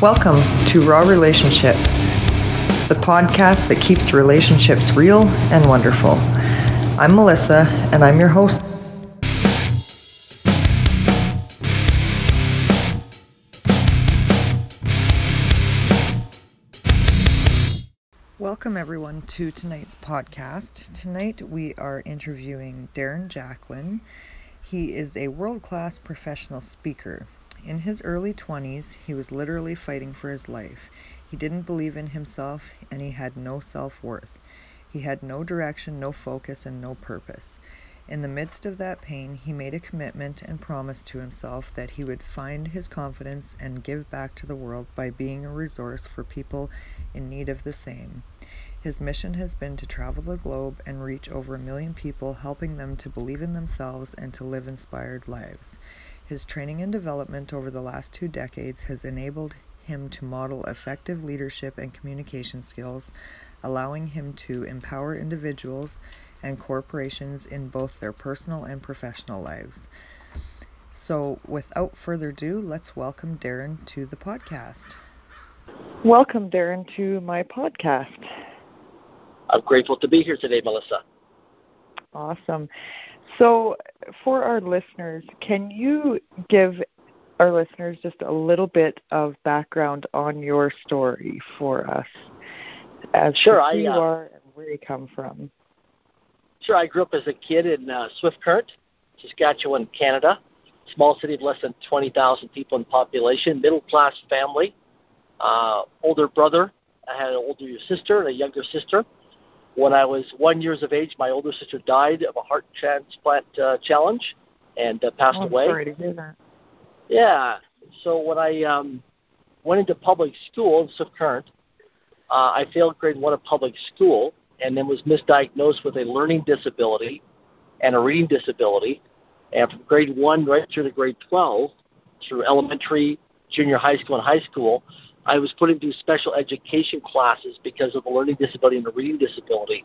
Welcome to Raw Relationships, the podcast that keeps relationships real and wonderful. I'm Melissa, and I'm your host. Welcome, everyone, to tonight's podcast. Tonight, we are interviewing Darren Jacklin. He is a world class professional speaker. In his early 20s, he was literally fighting for his life. He didn't believe in himself and he had no self worth. He had no direction, no focus, and no purpose. In the midst of that pain, he made a commitment and promised to himself that he would find his confidence and give back to the world by being a resource for people in need of the same. His mission has been to travel the globe and reach over a million people, helping them to believe in themselves and to live inspired lives. His training and development over the last two decades has enabled him to model effective leadership and communication skills, allowing him to empower individuals and corporations in both their personal and professional lives. So, without further ado, let's welcome Darren to the podcast. Welcome, Darren, to my podcast. I'm grateful to be here today, Melissa. Awesome. So, for our listeners, can you give our listeners just a little bit of background on your story for us, as sure, who I, you uh, are and where you come from? Sure, I grew up as a kid in uh, Swift Current, Saskatchewan, Canada. Small city of less than 20,000 people in population, middle class family. Uh, older brother. I had an older sister and a younger sister. When I was one years of age, my older sister died of a heart transplant uh, challenge and uh, passed oh, away. Sorry to hear that. Yeah. So when I um, went into public school in Swift Current, uh, I failed grade one of public school and then was misdiagnosed with a learning disability and a reading disability. And from grade one right through to grade 12, through elementary, junior high school, and high school, I was put into special education classes because of a learning disability and a reading disability.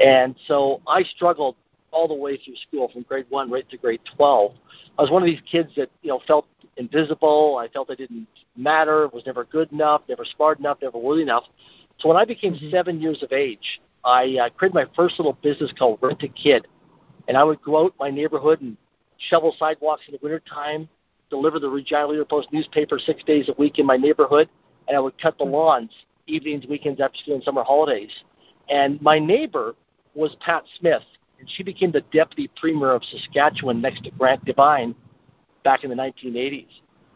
And so I struggled all the way through school from grade one right to grade 12. I was one of these kids that, you know, felt invisible. I felt I didn't matter, was never good enough, never smart enough, never worthy enough. So when I became mm-hmm. seven years of age, I uh, created my first little business called Rent a Kid. And I would go out my neighborhood and shovel sidewalks in the wintertime, deliver the Regina Leader Post newspaper six days a week in my neighborhood, and I would cut the lawns evenings, weekends, after school, and summer holidays. And my neighbor was Pat Smith, and she became the deputy premier of Saskatchewan next to Grant Devine back in the 1980s.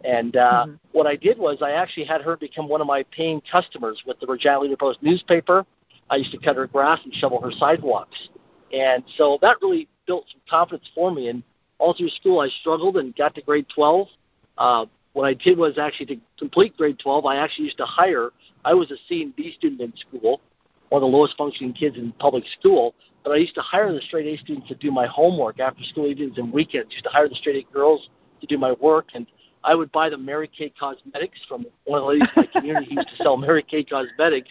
And uh, mm-hmm. what I did was I actually had her become one of my paying customers with the Regina Leader Post newspaper. I used to cut her grass and shovel her sidewalks. And so that really built some confidence for me. And all through school, I struggled and got to grade 12. Uh, what I did was actually to complete grade 12, I actually used to hire, I was a C and B student in school, one of the lowest functioning kids in public school, but I used to hire the straight A students to do my homework after school evenings and weekends. I used to hire the straight A girls to do my work, and I would buy them Mary Kay Cosmetics from one of the ladies in my community who used to sell Mary Kay Cosmetics,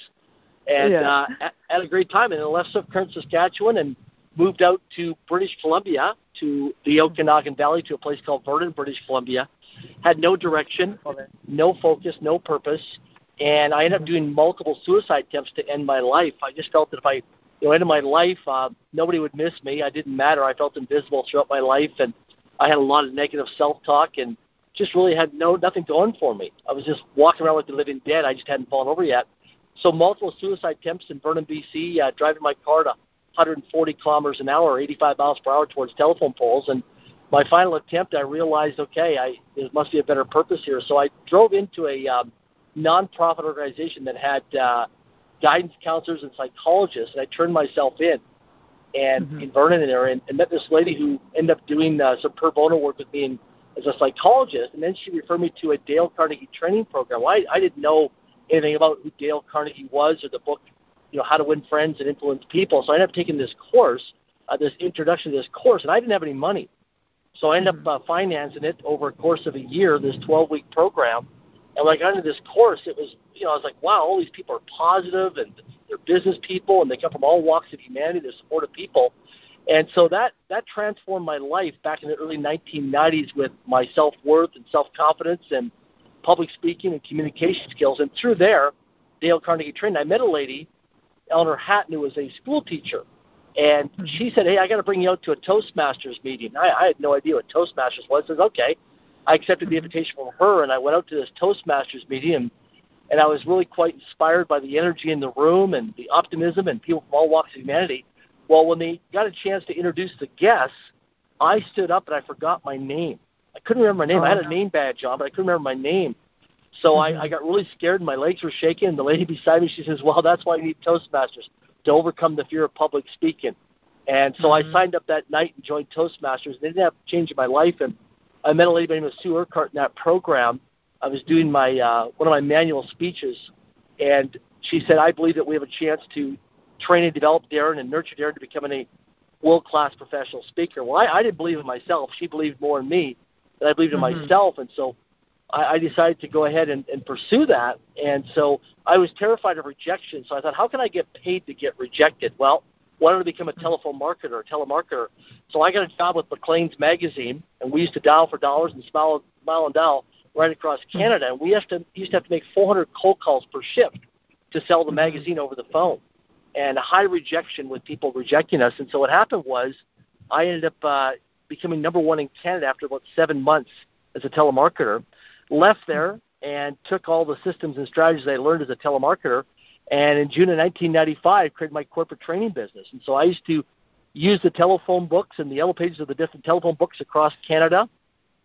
and yeah. uh, had a great time. And then left Swift Current, Saskatchewan, and moved out to British Columbia, to the Okanagan Valley, to a place called Vernon, British Columbia. Had no direction, no focus, no purpose, and I ended up doing multiple suicide attempts to end my life. I just felt that if I, you know, ended my life, uh, nobody would miss me. I didn't matter. I felt invisible throughout my life, and I had a lot of negative self-talk, and just really had no nothing going for me. I was just walking around like the living dead. I just hadn't fallen over yet. So multiple suicide attempts in Vernon, BC, uh, driving my car to 140 kilometers an hour, 85 miles per hour towards telephone poles. And my final attempt, I realized, okay, I there must be a better purpose here. So I drove into a um, nonprofit organization that had uh, guidance counselors and psychologists, and I turned myself in. And mm-hmm. in Vernon there, and, and met this lady who ended up doing uh, some pro bono work with me in, as a psychologist, and then she referred me to a Dale Carnegie training program. Well, I, I didn't know anything about who Dale Carnegie was or the book, you know, How to Win Friends and Influence People. So I ended up taking this course, uh, this introduction to this course, and I didn't have any money. So I ended up uh, financing it over a course of a year, this 12 week program. And when I got into this course, it was, you know, I was like, wow, all these people are positive and they're business people and they come from all walks of humanity. They're supportive people. And so that, that transformed my life back in the early 1990s with my self worth and self confidence and public speaking and communication skills. And through there, Dale Carnegie training, I met a lady, Eleanor Hatton, who was a school teacher. And mm-hmm. she said, Hey, I got to bring you out to a Toastmasters meeting. I, I had no idea what Toastmasters was. I said, Okay. I accepted the mm-hmm. invitation from her, and I went out to this Toastmasters meeting, and, and I was really quite inspired by the energy in the room and the optimism and people from all walks of humanity. Well, when they got a chance to introduce the guests, I stood up and I forgot my name. I couldn't remember my name. Oh, I had a name badge on, but I couldn't remember my name. So mm-hmm. I, I got really scared and my legs were shaking. And the lady beside me, she says, "Well, that's why you need Toastmasters to overcome the fear of public speaking." And so mm-hmm. I signed up that night and joined Toastmasters. And it ended up changing my life. And I met a lady by the name of Sue Urquhart in that program. I was doing my uh, one of my manual speeches, and she said, "I believe that we have a chance to train and develop Darren and nurture Darren to becoming a world class professional speaker. Well, I, I didn't believe in myself. She believed more in me than I believed in mm-hmm. myself. And so I, I decided to go ahead and, and pursue that. And so I was terrified of rejection. So I thought, how can I get paid to get rejected? Well, why don't I become a telephone marketer, a telemarketer? So I got a job with Maclean's magazine, and we used to dial for dollars and smile, smile and dial right across mm-hmm. Canada. And we used to, used to have to make 400 cold calls per shift to sell the magazine over the phone and high rejection with people rejecting us. And so what happened was I ended up uh, becoming number one in Canada after about seven months as a telemarketer. Left there and took all the systems and strategies I learned as a telemarketer. And in June of 1995, created my corporate training business. And so I used to use the telephone books and the yellow pages of the different telephone books across Canada.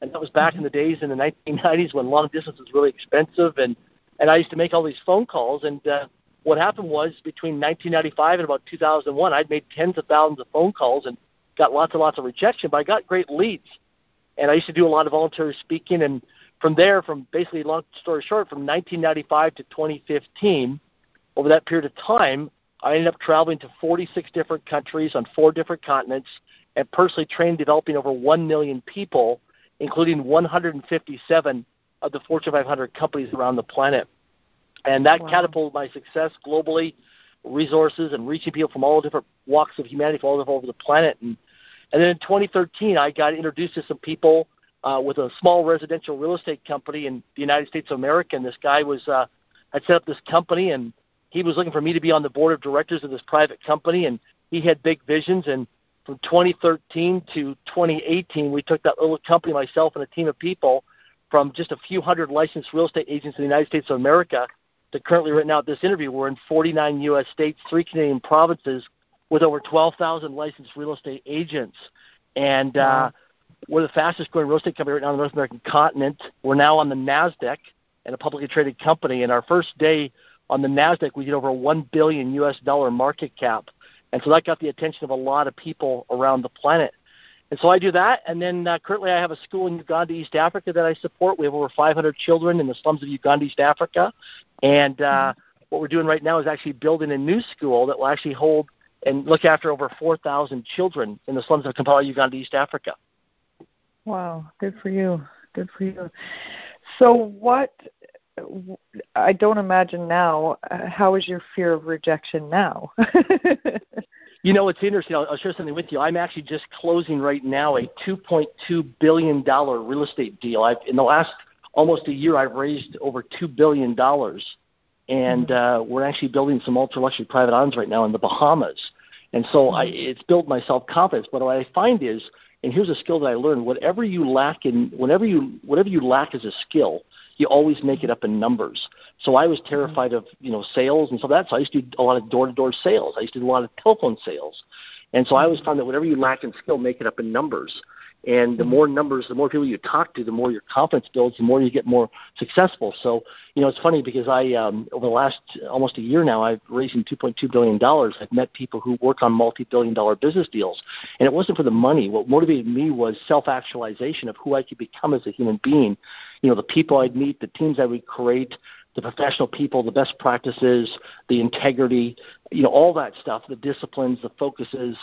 And that was back in the days in the 1990s when long distance was really expensive. And and I used to make all these phone calls. And uh, what happened was between 1995 and about 2001, I'd made tens of thousands of phone calls and got lots and lots of rejection, but I got great leads. And I used to do a lot of voluntary speaking. And from there, from basically, long story short, from 1995 to 2015, over that period of time, I ended up traveling to 46 different countries on four different continents and personally trained developing over 1 million people, including 157 of the Fortune 500 companies around the planet. And that wow. catapulted my success globally, resources, and reaching people from all different walks of humanity from all over the planet. And, and then in 2013, I got introduced to some people uh, with a small residential real estate company in the United States of America. And this guy was uh, had set up this company, and he was looking for me to be on the board of directors of this private company. And he had big visions. And from 2013 to 2018, we took that little company, myself and a team of people, from just a few hundred licensed real estate agents in the United States of America to currently right now at this interview we're in 49 U.S. states, three Canadian provinces, with over 12,000 licensed real estate agents, and uh, we're the fastest growing real estate company right now on the North American continent. We're now on the Nasdaq and a publicly traded company. And our first day on the Nasdaq, we did over a 1 billion U.S. dollar market cap, and so that got the attention of a lot of people around the planet. And so I do that, and then uh, currently I have a school in Uganda, East Africa that I support. We have over 500 children in the slums of Uganda, East Africa, and uh, what we're doing right now is actually building a new school that will actually hold and look after over 4,000 children in the slums of Kampala, Uganda, East Africa. Wow, good for you. Good for you. So, what? I don't imagine now. Uh, how is your fear of rejection now? you know, it's interesting. I'll, I'll share something with you. I'm actually just closing right now a 2.2 billion dollar real estate deal. I've in the last almost a year, I've raised over two billion dollars, and mm-hmm. uh, we're actually building some ultra luxury private islands right now in the Bahamas. And so I, mm-hmm. it's built my self confidence. But what I find is, and here's a skill that I learned: whatever you lack in, whenever you, whatever you lack as a skill, you always make it up in numbers. So I was mm-hmm. terrified of, you know, sales and so that's so I used to do a lot of door to door sales. I used to do a lot of telephone sales. And so I always found that whatever you lack in skill, make it up in numbers. And the more numbers, the more people you talk to, the more your confidence builds, the more you get more successful. So, you know, it's funny because I, um, over the last almost a year now, I've raising $2.2 billion. I've met people who work on multi-billion dollar business deals. And it wasn't for the money. What motivated me was self-actualization of who I could become as a human being. You know, the people I'd meet, the teams I would create, the professional people, the best practices, the integrity, you know, all that stuff, the disciplines, the focuses,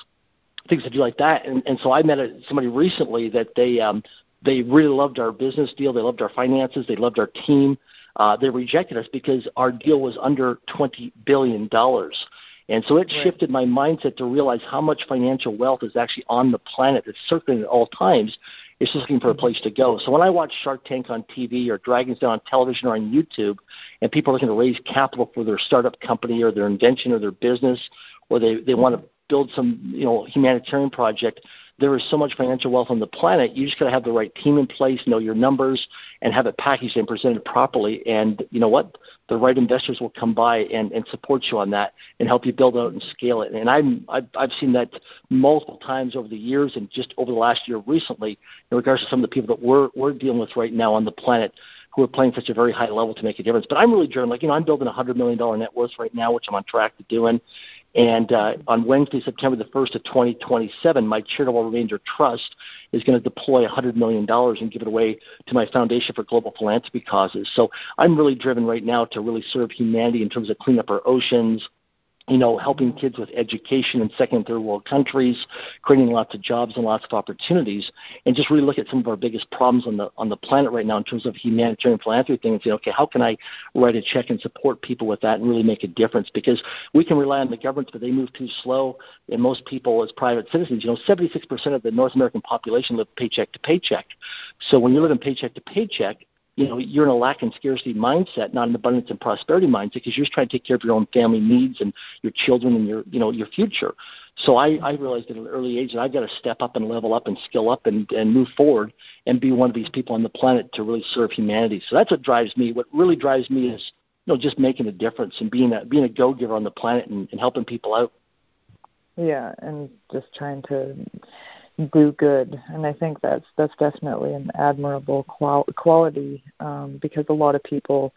things to do like that. And, and so I met a, somebody recently that they um, they really loved our business deal. They loved our finances. They loved our team. Uh, they rejected us because our deal was under twenty billion dollars. And so it right. shifted my mindset to realize how much financial wealth is actually on the planet. It's circling at all times. It's just looking for a place to go. So when I watch Shark Tank on TV or Dragons Den on television or on YouTube, and people are looking to raise capital for their startup company or their invention or their business, or they they want to build some you know humanitarian project, there is so much financial wealth on the planet. You just got to have the right team in place, know your numbers, and have it packaged and presented properly. And you know what? The right investors will come by and, and support you on that and help you build out and scale it. And I'm, I've, I've seen that multiple times over the years and just over the last year recently in regards to some of the people that we're, we're dealing with right now on the planet who are playing such a very high level to make a difference. But I'm really driven. Like, you know, I'm building a $100 million net worth right now, which I'm on track to doing. And uh, on Wednesday, September the 1st of 2027, my charitable remainder trust is going to deploy $100 million and give it away to my Foundation for Global Philanthropy causes. So I'm really driven right now to really serve humanity in terms of clean up our oceans, you know, helping kids with education in second and third world countries, creating lots of jobs and lots of opportunities, and just really look at some of our biggest problems on the on the planet right now in terms of humanitarian philanthropy thing and say, okay, how can I write a check and support people with that and really make a difference? Because we can rely on the governments, but they move too slow, and most people as private citizens, you know, 76% of the North American population live paycheck to paycheck. So when you live in paycheck to paycheck, you know you're in a lack and scarcity mindset, not an abundance and prosperity mindset, because you're just trying to take care of your own family needs and your children and your you know your future. So I, I realized at an early age that I've got to step up and level up and skill up and, and move forward and be one of these people on the planet to really serve humanity. So that's what drives me. What really drives me is you know just making a difference and being a being a go giver on the planet and, and helping people out. Yeah, and just trying to do good. And i think that's that's definitely an admirable qual- quality um, because a lot of people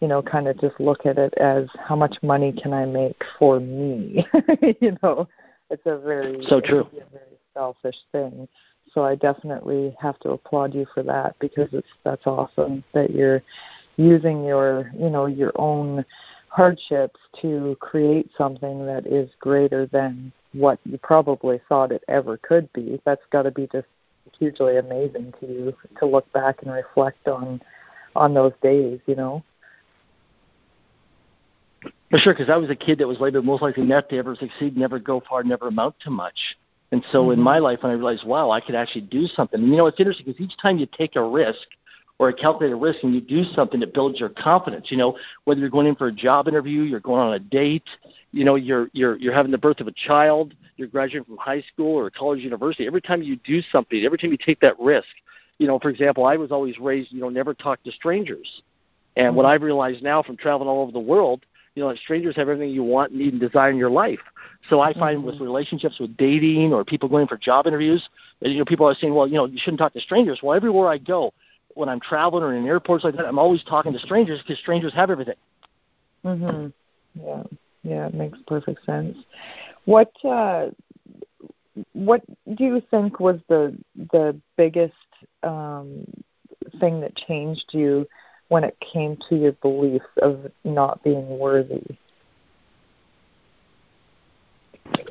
you know kind of just look at it as how much money can i make for me? You know it's a very so true. a very selfish thing. So i definitely have to applaud you for that because it's that's awesome that you're using your you know your own hardships to create something that is greater than what you probably thought it ever could be. That's got to be just hugely amazing to you to look back and reflect on on those days, you know. For sure, because I was a kid that was labeled most likely not to ever succeed, never go far, never amount to much. And so mm-hmm. in my life, when I realized, wow, I could actually do something. And you know, it's interesting because each time you take a risk or a calculated risk and you do something that builds your confidence, you know, whether you're going in for a job interview, you're going on a date, you know you're you're you're having the birth of a child you're graduating from high school or college university every time you do something every time you take that risk you know for example i was always raised you know never talk to strangers and mm-hmm. what i've realized now from traveling all over the world you know strangers have everything you want need and desire in your life so i find mm-hmm. with relationships with dating or people going for job interviews you know people are saying well you know you shouldn't talk to strangers well everywhere i go when i'm traveling or in airports like that i'm always talking to strangers because strangers have everything mhm yeah yeah, it makes perfect sense. What uh, what do you think was the the biggest um, thing that changed you when it came to your belief of not being worthy?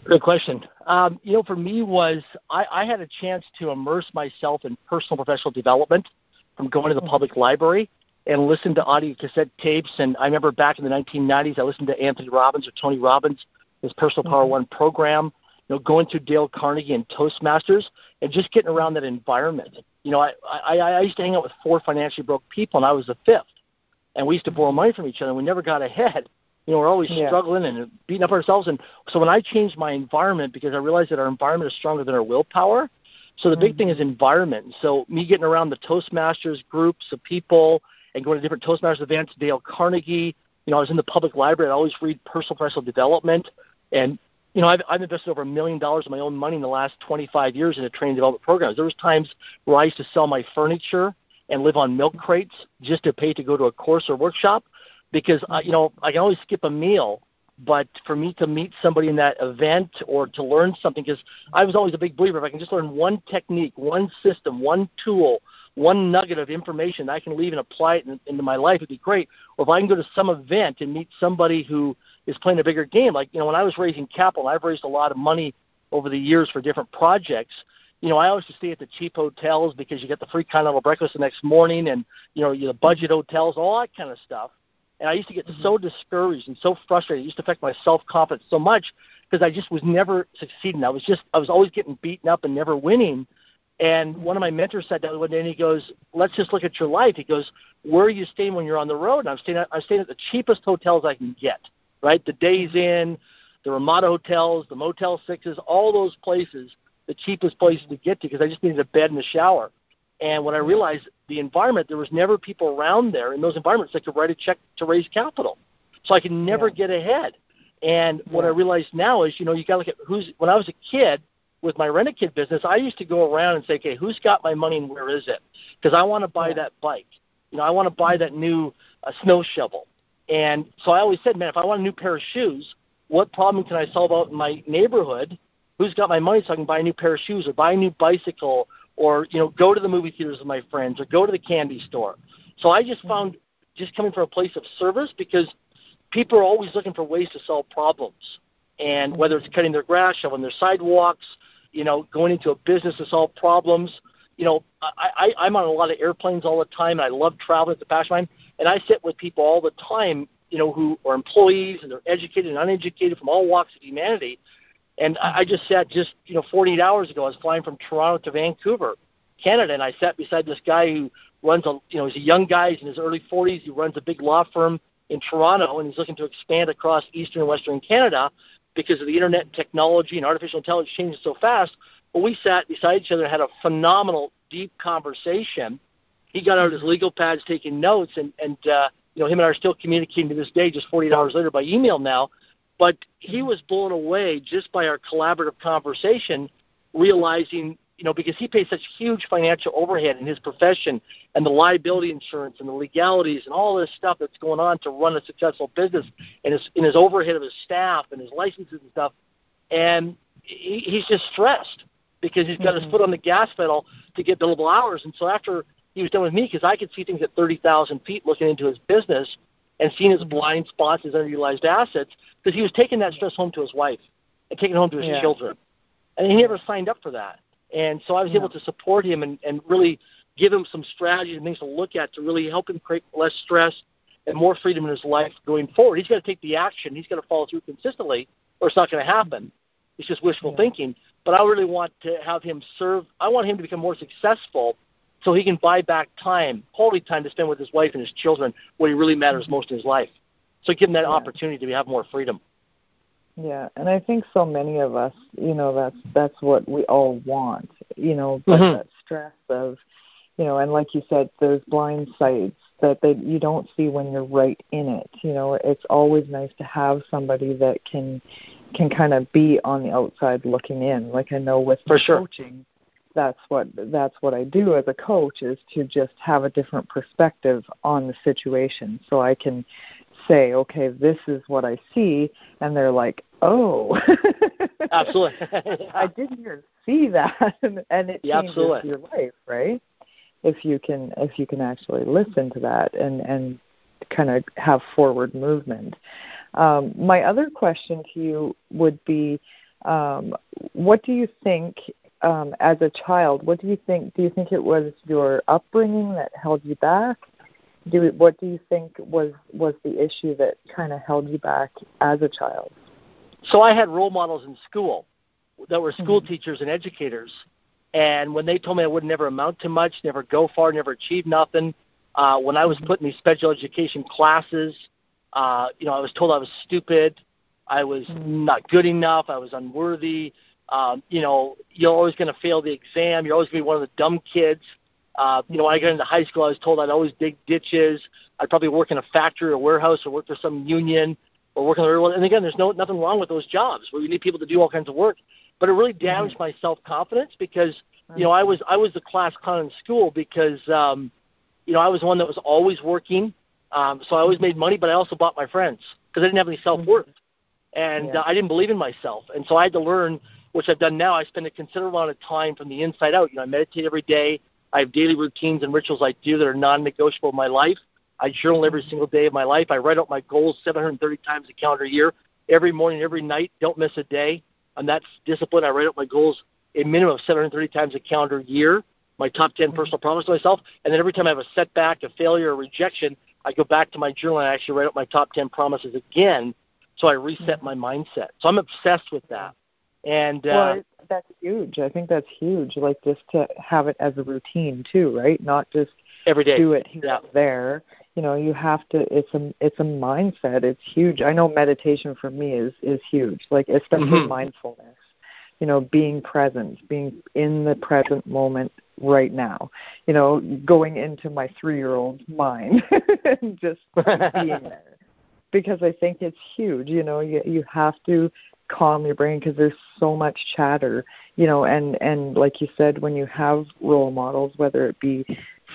Good question. Um, you know, for me was I, I had a chance to immerse myself in personal professional development from going to the mm-hmm. public library and listen to audio cassette tapes. And I remember back in the 1990s, I listened to Anthony Robbins or Tony Robbins, his Personal Power mm-hmm. One program. You know, going to Dale Carnegie and Toastmasters, and just getting around that environment. You know, I I, I used to hang out with four financially broke people, and I was the fifth. And we used to borrow money from each other. and We never got ahead. You know, we're always yeah. struggling and beating up ourselves. And so when I changed my environment, because I realized that our environment is stronger than our willpower. So the mm-hmm. big thing is environment. So me getting around the Toastmasters groups of people, and going to different Toastmasters events, Dale Carnegie. You know, I was in the public library. I always read personal professional development, and you know, I've, I've invested over a million dollars of my own money in the last 25 years in a training development programs. There was times where I used to sell my furniture and live on milk crates just to pay to go to a course or workshop because uh, you know I can always skip a meal but for me to meet somebody in that event or to learn something because i was always a big believer if i can just learn one technique one system one tool one nugget of information that I can leave and apply it in, into my life it'd be great. Or if I can go to some event and meet somebody who is playing a bigger game, like you know when I was raising capital, I've raised a lot of money over the years for different projects. You know, I always just stay at the cheap hotels because you get the free continental breakfast the next morning, and you know the budget hotels, all that kind of stuff. And I used to get mm-hmm. so discouraged and so frustrated. It used to affect my self confidence so much because I just was never succeeding. I was just I was always getting beaten up and never winning And one of my mentors sat down one day and he goes, "Let's just look at your life." He goes, "Where are you staying when you're on the road?" And I'm staying at, I'm staying at the cheapest hotels I can get, right? The Days Inn, the Ramada hotels, the Motel Sixes, all those places, the cheapest places to get to because I just needed a bed and a shower. And when I realized the environment, there was never people around there in those environments that could write a check to raise capital, so I could never yeah. get ahead. And what I realize now is, you know, you got to look at who's. When I was a kid, with my rent a kid business, I used to go around and say, okay, who's got my money and where is it? Because I want to buy yeah. that bike. You know, I want to buy that new uh, snow shovel. And so I always said, man, if I want a new pair of shoes, what problem can I solve out in my neighborhood? Who's got my money so I can buy a new pair of shoes or buy a new bicycle or you know go to the movie theaters with my friends or go to the candy store. So I just found just coming from a place of service because people are always looking for ways to solve problems. And whether it's cutting their grass, shoveling their sidewalks, you know, going into a business to solve problems. You know, I, I, I'm on a lot of airplanes all the time, and I love traveling. It's a passion mine. And I sit with people all the time, you know, who are employees and they're educated and uneducated from all walks of humanity. And I, I just sat just, you know, 48 hours ago. I was flying from Toronto to Vancouver, Canada, and I sat beside this guy who runs a, you know, he's a young guy. He's in his early 40s. He runs a big law firm in Toronto, and he's looking to expand across eastern and western Canada because of the internet technology and artificial intelligence changing so fast. But we sat beside each other and had a phenomenal, deep conversation. He got out his legal pads, taking notes, and and uh, you know him and I are still communicating to this day, just 48 hours later by email now. But he was blown away just by our collaborative conversation, realizing you know, because he pays such huge financial overhead in his profession and the liability insurance and the legalities and all this stuff that's going on to run a successful business and his in his overhead of his staff and his licenses and stuff. And he, he's just stressed because he's got mm-hmm. his foot on the gas pedal to get billable hours. And so after he was done with me, because I could see things at 30,000 feet looking into his business and seeing his blind spots, his underutilized assets, because he was taking that stress home to his wife and taking it home to his yeah. children. And he never signed up for that. And so I was yeah. able to support him and, and really give him some strategies and things to look at to really help him create less stress and more freedom in his life going forward. He's got to take the action. He's got to follow through consistently, or it's not going to happen. It's just wishful yeah. thinking. But I really want to have him serve. I want him to become more successful, so he can buy back time, quality time to spend with his wife and his children, what he really matters most in his life. So give him that yeah. opportunity to have more freedom. Yeah, and I think so many of us, you know, that's that's what we all want, you know, but mm-hmm. that stress of, you know, and like you said, those blind sites that they you don't see when you're right in it. You know, it's always nice to have somebody that can can kind of be on the outside looking in. Like I know with For sure. coaching, that's what that's what I do as a coach is to just have a different perspective on the situation so I can say, okay, this is what I see, and they're like, oh, absolutely, I didn't even see that, and, it yeah, changes absolutely. your life, right? If you can, if you can actually listen to that and and kind of have forward movement. Um, my other question to you would be, um, what do you think um, as a child? What do you think? Do you think it was your upbringing that held you back? do what do you think was was the issue that kind of held you back as a child? So I had role models in school that were school mm-hmm. teachers and educators, and when they told me I would never amount to much, never go far, never achieve nothing, uh, when I was mm-hmm. put in these special education classes, uh, you know, I was told I was stupid, I was mm-hmm. not good enough, I was unworthy. Um, you know, you're always going to fail the exam. You're always going to be one of the dumb kids. Uh, you know, when I got into high school, I was told I'd always dig ditches. I'd probably work in a factory or warehouse or work for some union or work on the railroad. And again, there's no nothing wrong with those jobs where you need people to do all kinds of work. But it really damaged mm-hmm. my self confidence because you know I was I was the class clown in school because um, you know I was one that was always working. Um, so I always made money, but I also bought my friends because I didn't have any self worth, and yeah. uh, I didn't believe in myself. And so I had to learn, which I've done now. I spend a considerable amount of time from the inside out. You know, I meditate every day. I have daily routines and rituals I do that are non-negotiable in my life. I journal every single day of my life. I write out my goals 730 times a calendar year, every morning, every night. Don't miss a day. And that's discipline. I write out my goals a minimum of 730 times a calendar year. My top 10 mm-hmm. personal promises to myself, and then every time I have a setback, a failure, a rejection, I go back to my journal and I actually write out my top 10 promises again. So I reset mm-hmm. my mindset. So I'm obsessed with that. And uh, well, that's huge. I think that's huge. Like just to have it as a routine too, right? Not just every day do it here yeah. there. You know, you have to. It's a it's a mindset. It's huge. I know meditation for me is is huge. Like especially mm-hmm. mindfulness. You know, being present, being in the present moment right now. You know, going into my three year old mind and just being there. Because I think it's huge. You know, you you have to calm your brain because there's so much chatter you know and and like you said when you have role models whether it be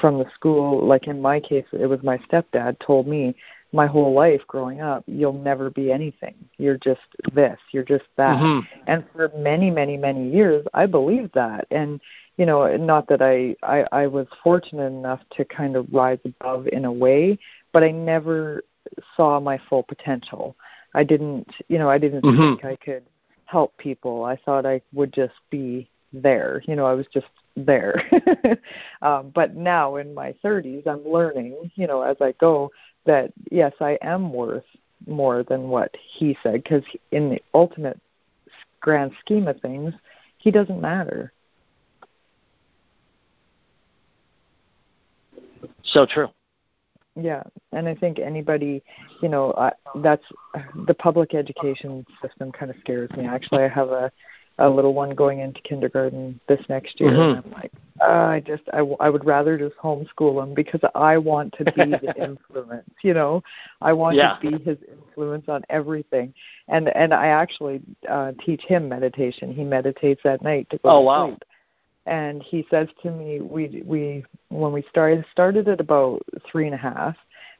from the school like in my case it was my stepdad told me my whole life growing up you'll never be anything. You're just this. You're just that. Mm-hmm. and for many many many years i believed that. And you know not that I, I i was fortunate enough to kind of rise above in a way but i never saw my full potential I didn't, you know, I didn't mm-hmm. think I could help people. I thought I would just be there. You know, I was just there. um, but now in my 30s, I'm learning, you know, as I go, that yes, I am worth more than what he said because in the ultimate grand scheme of things, he doesn't matter. So true. Yeah, and I think anybody, you know, uh, that's the public education system kind of scares me. Actually, I have a a little one going into kindergarten this next year, mm-hmm. and I'm like, uh, I just I, I would rather just homeschool him because I want to be the influence. You know, I want yeah. to be his influence on everything, and and I actually uh, teach him meditation. He meditates at night to go oh, to wow. sleep and he says to me we we when we started started at about three and a half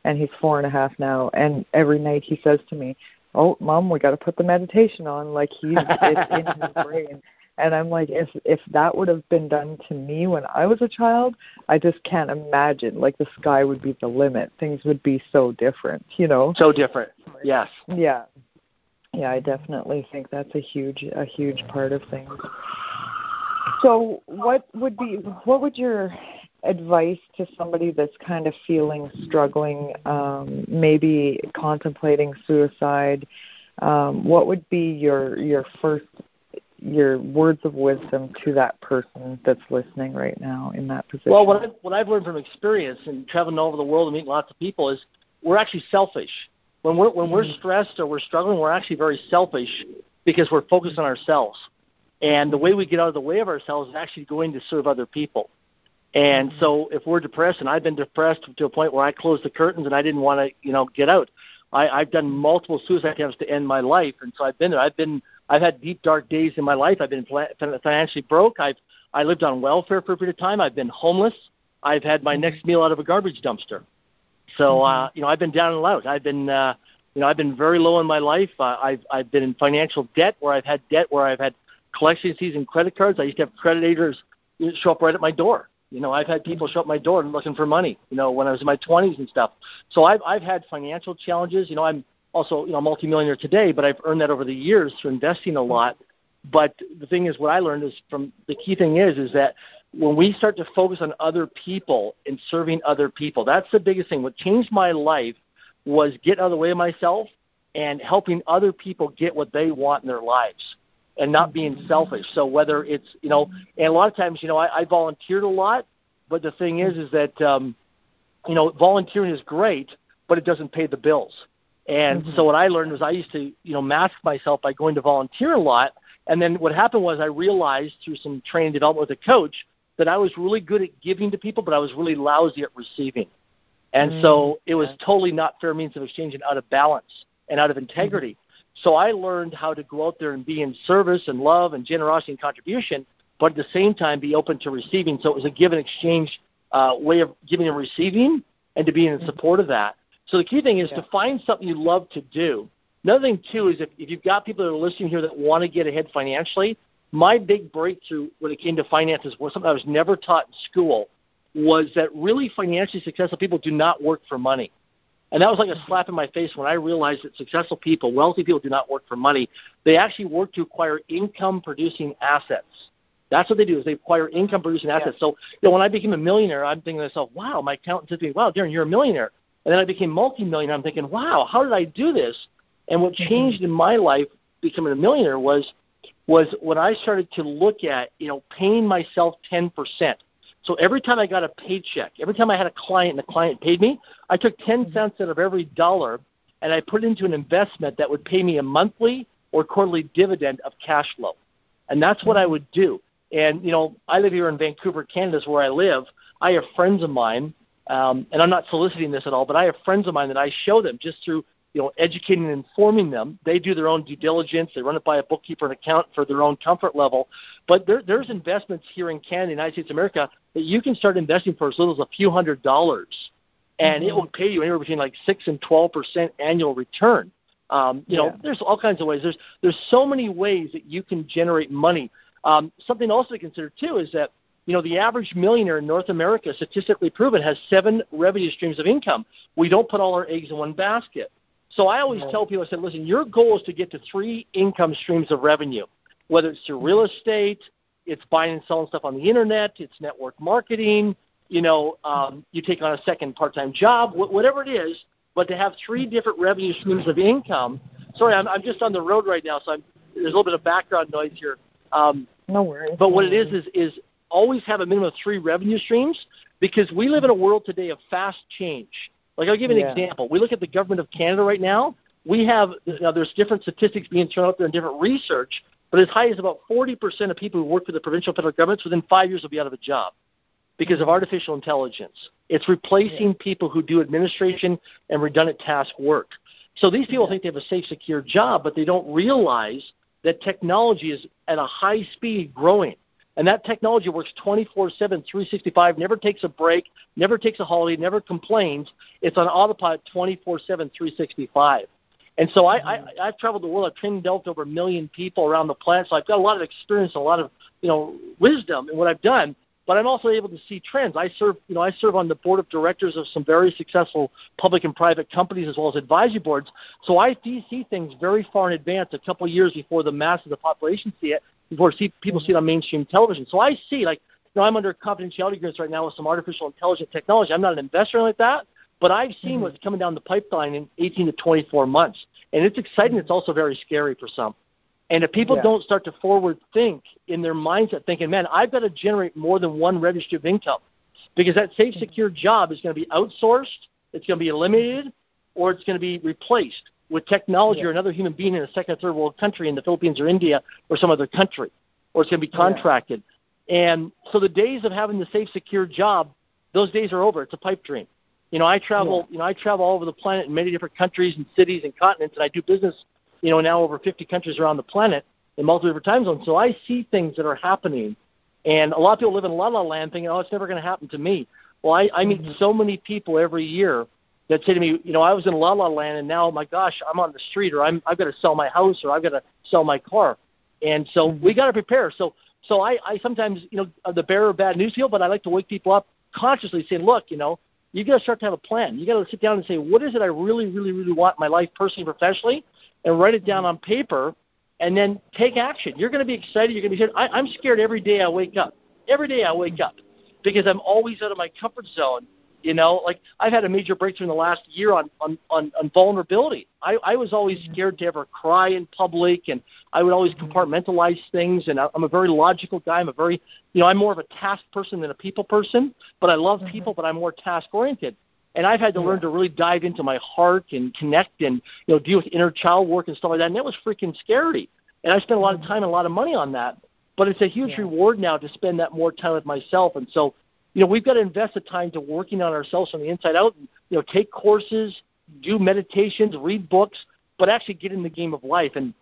and he's four and a half now. And every night he says to me oh mom we got to put the meditation on like he's it's in his brain. And i'm like if if that would have been done to me when i was a child i just can't imagine like the sky would be the limit. Things would be so different you know? So different. Yes. Yeah. Yeah i definitely think that's a huge a huge part of things so, what would be what would your advice to somebody that's kind of feeling struggling, um, maybe contemplating suicide? Um, what would be your your first your words of wisdom to that person that's listening right now in that position? Well, what I've, what I've learned from experience and traveling all over the world and meeting lots of people is we're actually selfish. When we're when we're mm-hmm. stressed or we're struggling, we're actually very selfish because we're focused on ourselves. And the way we get out of the way of ourselves is actually going to serve other people. And mm-hmm. so if we're depressed, and I've been depressed to a point where I closed the curtains and I didn't want to, you know, get out. I, I've done multiple suicide attempts to end my life, and so I've been there. I've been, I've had deep, dark days in my life. I've been financially broke. I've, I lived on welfare for a period of time. I've been homeless. I've had my next meal out of a garbage dumpster. So, uh, mm-hmm. you know, I've been down and out. I've been, uh, you know, I've been very low in my life. Uh, I've, I've been in financial debt where I've had debt where I've had collection fees and credit cards. I used to have creditors show up right at my door. You know, I've had people show up my door looking for money. You know, when I was in my 20s and stuff. So I've I've had financial challenges. You know, I'm also you know multimillionaire today, but I've earned that over the years through investing a lot. But the thing is, what I learned is from the key thing is is that when we start to focus on other people and serving other people, that's the biggest thing. What changed my life was get out of the way of myself and helping other people get what they want in their lives and not being selfish. So whether it's you know, and a lot of times you know I, I volunteered a lot, but the thing is is that um, you know volunteering is great, but it doesn't pay the bills. And mm-hmm. so what I learned was I used to you know mask myself by going to volunteer a lot, and then what happened was I realized through some training development with a coach that I was really good at giving to people, but I was really lousy at receiving. And mm-hmm. so it was totally not fair means of exchange and out of balance and out of integrity. Mm-hmm. So I learned how to go out there and be in service and love and generosity and contribution, but at the same time be open to receiving. So it was a give and exchange uh, way of giving and receiving, and to be in support of that. So the key thing is yeah. to find something you love to do. Another thing too is if, if you've got people that are listening here that want to get ahead financially, my big breakthrough when it came to finances was something I was never taught in school was that really financially successful people do not work for money. And that was like a slap in my face when I realized that successful people, wealthy people, do not work for money. They actually work to acquire income producing assets. That's what they do is they acquire income producing assets. Yeah. So you know, when I became a millionaire, I'm thinking to myself, wow, my accountant said to me, wow, Darren, you're a millionaire. And then I became multi-millionaire. I'm thinking, wow, how did I do this? And what mm-hmm. changed in my life becoming a millionaire was was when I started to look at, you know, paying myself 10%. So every time I got a paycheck, every time I had a client and the client paid me, I took 10 mm-hmm. cents out of every dollar and I put it into an investment that would pay me a monthly or quarterly dividend of cash flow. And that's what I mm-hmm. would do. And, you know, I live here in Vancouver, Canada is where I live. I have friends of mine, um, and I'm not soliciting this at all, but I have friends of mine that I show them just through you know, educating and informing them. They do their own due diligence. They run it by a bookkeeper and account for their own comfort level. But there, there's investments here in Canada, United States of America, that you can start investing for as little as a few hundred dollars, and mm-hmm. it will pay you anywhere between like six and twelve percent annual return. Um, you yeah. know, there's all kinds of ways. There's there's so many ways that you can generate money. Um, something also to consider too is that you know, the average millionaire in North America, statistically proven, has seven revenue streams of income. We don't put all our eggs in one basket. So I always tell people, I said, listen, your goal is to get to three income streams of revenue, whether it's through real estate, it's buying and selling stuff on the internet, it's network marketing, you know, um, you take on a second part-time job, wh- whatever it is, but to have three different revenue streams of income. Sorry, I'm, I'm just on the road right now, so I'm, there's a little bit of background noise here. Um, no worries. But what it is is is always have a minimum of three revenue streams because we live in a world today of fast change. Like I'll give you an yeah. example. We look at the government of Canada right now. We have now there's different statistics being thrown out there and different research, but as high as about 40% of people who work for the provincial federal governments within five years will be out of a job because of mm-hmm. artificial intelligence. It's replacing yeah. people who do administration and redundant task work. So these people yeah. think they have a safe, secure job, but they don't realize that technology is at a high speed growing. And that technology works 24 7, 365, never takes a break, never takes a holiday, never complains. It's on autopilot 24 7, 365. And so I, I, I've traveled the world. I've trained and developed over a million people around the planet. So I've got a lot of experience, a lot of you know wisdom in what I've done. But I'm also able to see trends. I serve, you know, I serve on the board of directors of some very successful public and private companies as well as advisory boards. So I see things very far in advance, a couple of years before the mass of the population see it, before see, people see it on mainstream television. So I see, like, you know, I'm under confidentiality agreements right now with some artificial intelligence technology. I'm not an investor like that, but I've seen mm-hmm. what's coming down the pipeline in 18 to 24 months, and it's exciting. Mm-hmm. It's also very scary for some. And if people yeah. don't start to forward think in their mindset, thinking, "Man, I've got to generate more than one register of income," because that safe, mm-hmm. secure job is going to be outsourced, it's going to be eliminated, or it's going to be replaced with technology yeah. or another human being in a second or third world country in the Philippines or India or some other country, or it's going to be contracted. Yeah. And so the days of having the safe, secure job, those days are over. It's a pipe dream. You know, I travel. Yeah. You know, I travel all over the planet in many different countries and cities and continents, and I do business. You know, now over 50 countries around the planet in multiple different time zones. So I see things that are happening, and a lot of people live in la la land thinking, "Oh, it's never going to happen to me." Well, I, I meet mm-hmm. so many people every year that say to me, you know, I was in La La Land and now, my gosh, I'm on the street or I'm I've got to sell my house or I've got to sell my car, and so mm-hmm. we got to prepare. So so I I sometimes you know the bearer of bad news feel, but I like to wake people up consciously, saying, look, you know, you got to start to have a plan. You got to sit down and say, what is it I really really really want in my life, personally, professionally, and write it down on paper, and then take action. You're going to be excited. You're going to be scared. I, I'm scared every day I wake up. Every day I wake up because I'm always out of my comfort zone you know, like I've had a major breakthrough in the last year on on on, on vulnerability. I, I was always mm-hmm. scared to ever cry in public, and I would always mm-hmm. compartmentalize things. And I, I'm a very logical guy. I'm a very, you know, I'm more of a task person than a people person. But I love mm-hmm. people, but I'm more task oriented. And I've had to yeah. learn to really dive into my heart and connect and you know deal with inner child work and stuff like that. And that was freaking scary. And I spent a lot of mm-hmm. time and a lot of money on that. But it's a huge yeah. reward now to spend that more time with myself. And so you know, we've got to invest the time to working on ourselves from the inside out. You know, take courses, do meditations, read books, but actually get in the game of life. And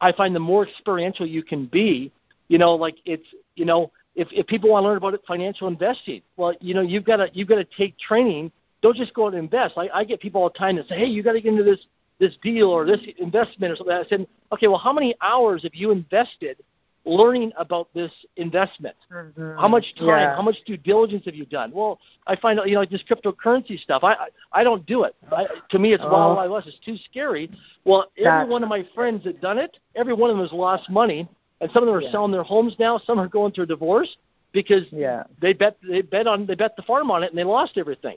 I find the more experiential you can be, you know, like it's, you know, if if people want to learn about it, financial investing, well, you know, you've got to you've got to take training. Don't just go out and invest. I, I get people all the time that say, hey, you got to get into this this deal or this investment or something. I said, okay, well, how many hours have you invested learning about this investment? Mm-hmm. How much time? Yeah. How much due diligence have you done? Well, I find out you know like this cryptocurrency stuff. I I, I don't do it. I, to me, it's oh. wild wild west. It's too scary. Well, every That's... one of my friends that done it, every one of them has lost money, and some of them are yeah. selling their homes now. Some are going through a divorce because yeah. they bet they bet on they bet the farm on it and they lost everything.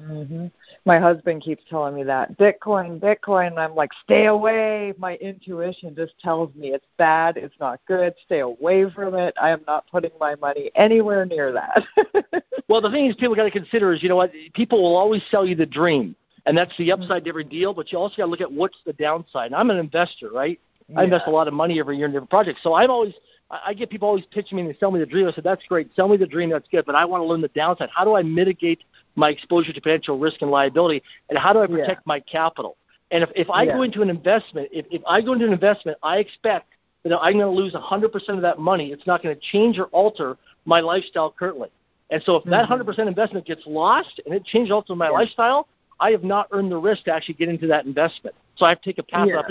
Mm-hmm. My husband keeps telling me that Bitcoin, Bitcoin. I'm like, stay away. My intuition just tells me it's bad. It's not good. Stay away from it. I am not putting my money anywhere near that. well, the thing is, people got to consider is, you know what? People will always sell you the dream, and that's the upside to every deal. But you also got to look at what's the downside. And I'm an investor, right? Yeah. I invest a lot of money every year in different projects, so I'm always I get people always pitching me and they sell me the dream. I said, that's great. Sell me the dream. That's good. But I want to learn the downside. How do I mitigate my exposure to potential risk and liability? And how do I protect yeah. my capital? And if, if I yeah. go into an investment, if, if I go into an investment, I expect that I'm going to lose 100% of that money. It's not going to change or alter my lifestyle currently. And so if mm-hmm. that 100% investment gets lost and it changes also my yeah. lifestyle, I have not earned the risk to actually get into that investment. So I have to take a path yeah.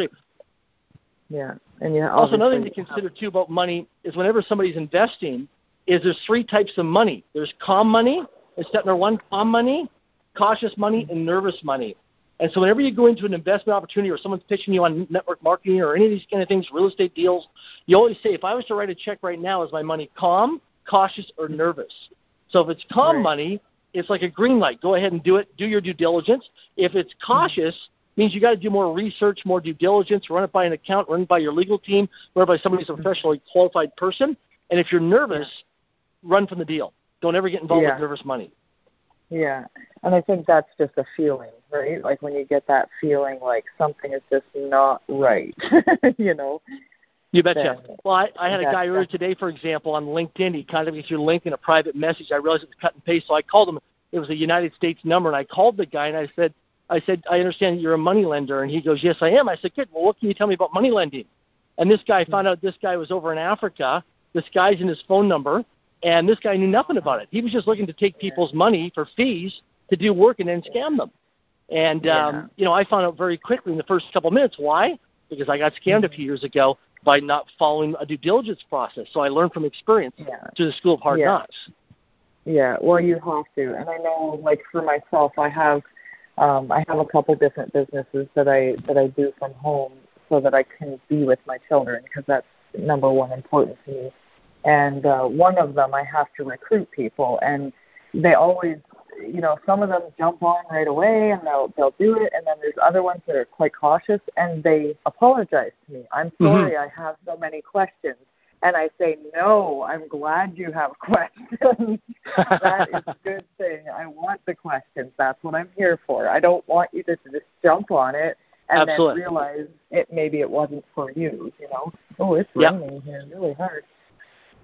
Yeah, and yeah. Also, another thing to consider too about money is whenever somebody's investing, is there's three types of money. There's calm money, there's step number one, calm money, cautious money, and nervous money. And so whenever you go into an investment opportunity or someone's pitching you on network marketing or any of these kind of things, real estate deals, you always say, if I was to write a check right now, is my money calm, cautious, or nervous? So if it's calm right. money, it's like a green light. Go ahead and do it. Do your due diligence. If it's mm-hmm. cautious, means you got to do more research, more due diligence, run it by an account, run it by your legal team, run it by somebody who's a mm-hmm. professionally qualified person. And if you're nervous, run from the deal. Don't ever get involved yeah. with nervous money. Yeah, and I think that's just a feeling, right? Like when you get that feeling like something is just not right, you know. You betcha. Then, well, I, I had a guy earlier today, for example, on LinkedIn. He kind of gets your link in a private message. I realized it was cut and paste, so I called him. It was a United States number, and I called the guy and I said, I said, I understand you're a money lender. And he goes, Yes, I am. I said, Good. Well, what can you tell me about money lending? And this guy found out this guy was over in Africa, This guy's in his phone number, and this guy knew nothing about it. He was just looking to take people's money for fees to do work and then scam them. And yeah. um, you know, I found out very quickly in the first couple of minutes why, because I got scammed a few years ago by not following a due diligence process. So I learned from experience yeah. through the school of hard yeah. knocks. Yeah, well, you have to, and I know, like for myself, I have um, I have a couple different businesses that I that I do from home so that I can be with my children because that's number one important to me. And uh, one of them, I have to recruit people, and they always, you know, some of them jump on right away and they'll they'll do it, and then there's other ones that are quite cautious and they apologize to me. I'm mm-hmm. sorry, mm-hmm. I have so many questions and I say, no, I'm glad you have questions. that is a good thing. I want the questions. That's what I'm here for. I don't want you to just jump on it and Absolutely. then realize it maybe it wasn't for you, you know. Oh, it's yep. raining here really hard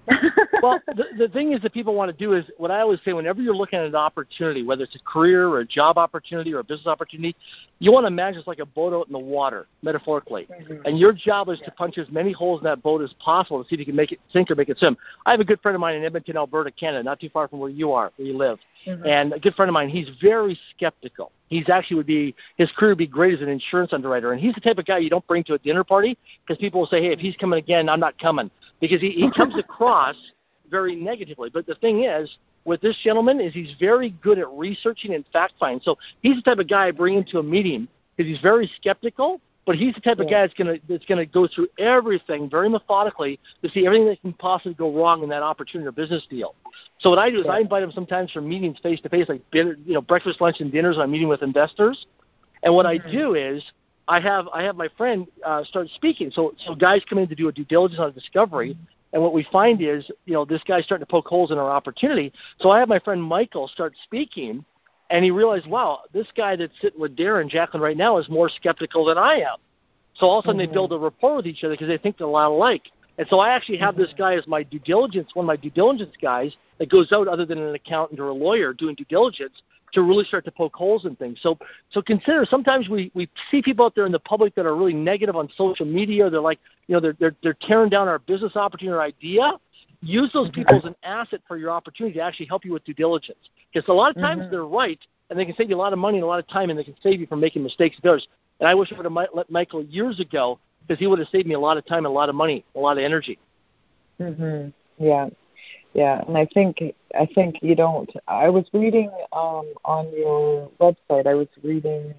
well, the, the thing is that people want to do is what I always say whenever you're looking at an opportunity, whether it's a career or a job opportunity or a business opportunity, you want to imagine it's like a boat out in the water, metaphorically. Mm-hmm. And your job is yeah. to punch as many holes in that boat as possible to see if you can make it sink or make it swim. I have a good friend of mine in Edmonton, Alberta, Canada, not too far from where you are, where you live. Mm-hmm. And a good friend of mine, he's very skeptical. He's actually would be his career would be great as an insurance underwriter, and he's the type of guy you don't bring to a dinner party because people will say, "Hey, if he's coming again, I'm not coming," because he, he comes across very negatively. But the thing is, with this gentleman, is he's very good at researching and fact finding. So he's the type of guy I bring into a meeting because he's very skeptical, but he's the type of guy that's gonna that's gonna go through everything very methodically to see everything that can possibly go wrong in that opportunity or business deal. So what I do is I invite him sometimes for meetings face to face, like you know breakfast, lunch, and dinners. I'm meeting with investors, and what mm-hmm. I do is I have I have my friend uh, start speaking. So so guys come in to do a due diligence on a discovery, mm-hmm. and what we find is you know this guy's starting to poke holes in our opportunity. So I have my friend Michael start speaking, and he realized, wow, this guy that's sitting with Darren Jacklin right now is more skeptical than I am. So all of a sudden mm-hmm. they build a rapport with each other because they think they're a lot alike. And so I actually have mm-hmm. this guy as my due diligence, one of my due diligence guys that goes out other than an accountant or a lawyer doing due diligence to really start to poke holes in things. So so consider sometimes we, we see people out there in the public that are really negative on social media. They're like, you know, they're they're they're tearing down our business opportunity or idea. Use those mm-hmm. people as an asset for your opportunity to actually help you with due diligence. Because a lot of times mm-hmm. they're right and they can save you a lot of money and a lot of time and they can save you from making mistakes with others. And I wish I would have let Michael years ago because he would have saved me a lot of time and a lot of money, a lot of energy. Mhm. Yeah. Yeah, and I think I think you don't. I was reading um, on your website. I was reading.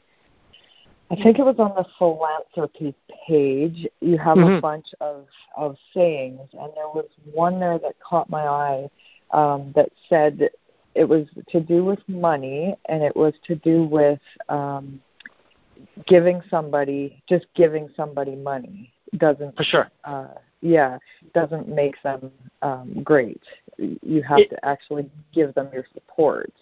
I think it was on the philanthropy page. You have mm-hmm. a bunch of of sayings, and there was one there that caught my eye um, that said, it was to do with money, and it was to do with um, giving somebody just giving somebody money doesn't for sure. Uh, yeah, doesn't make them um, great. You have it, to actually give them your support.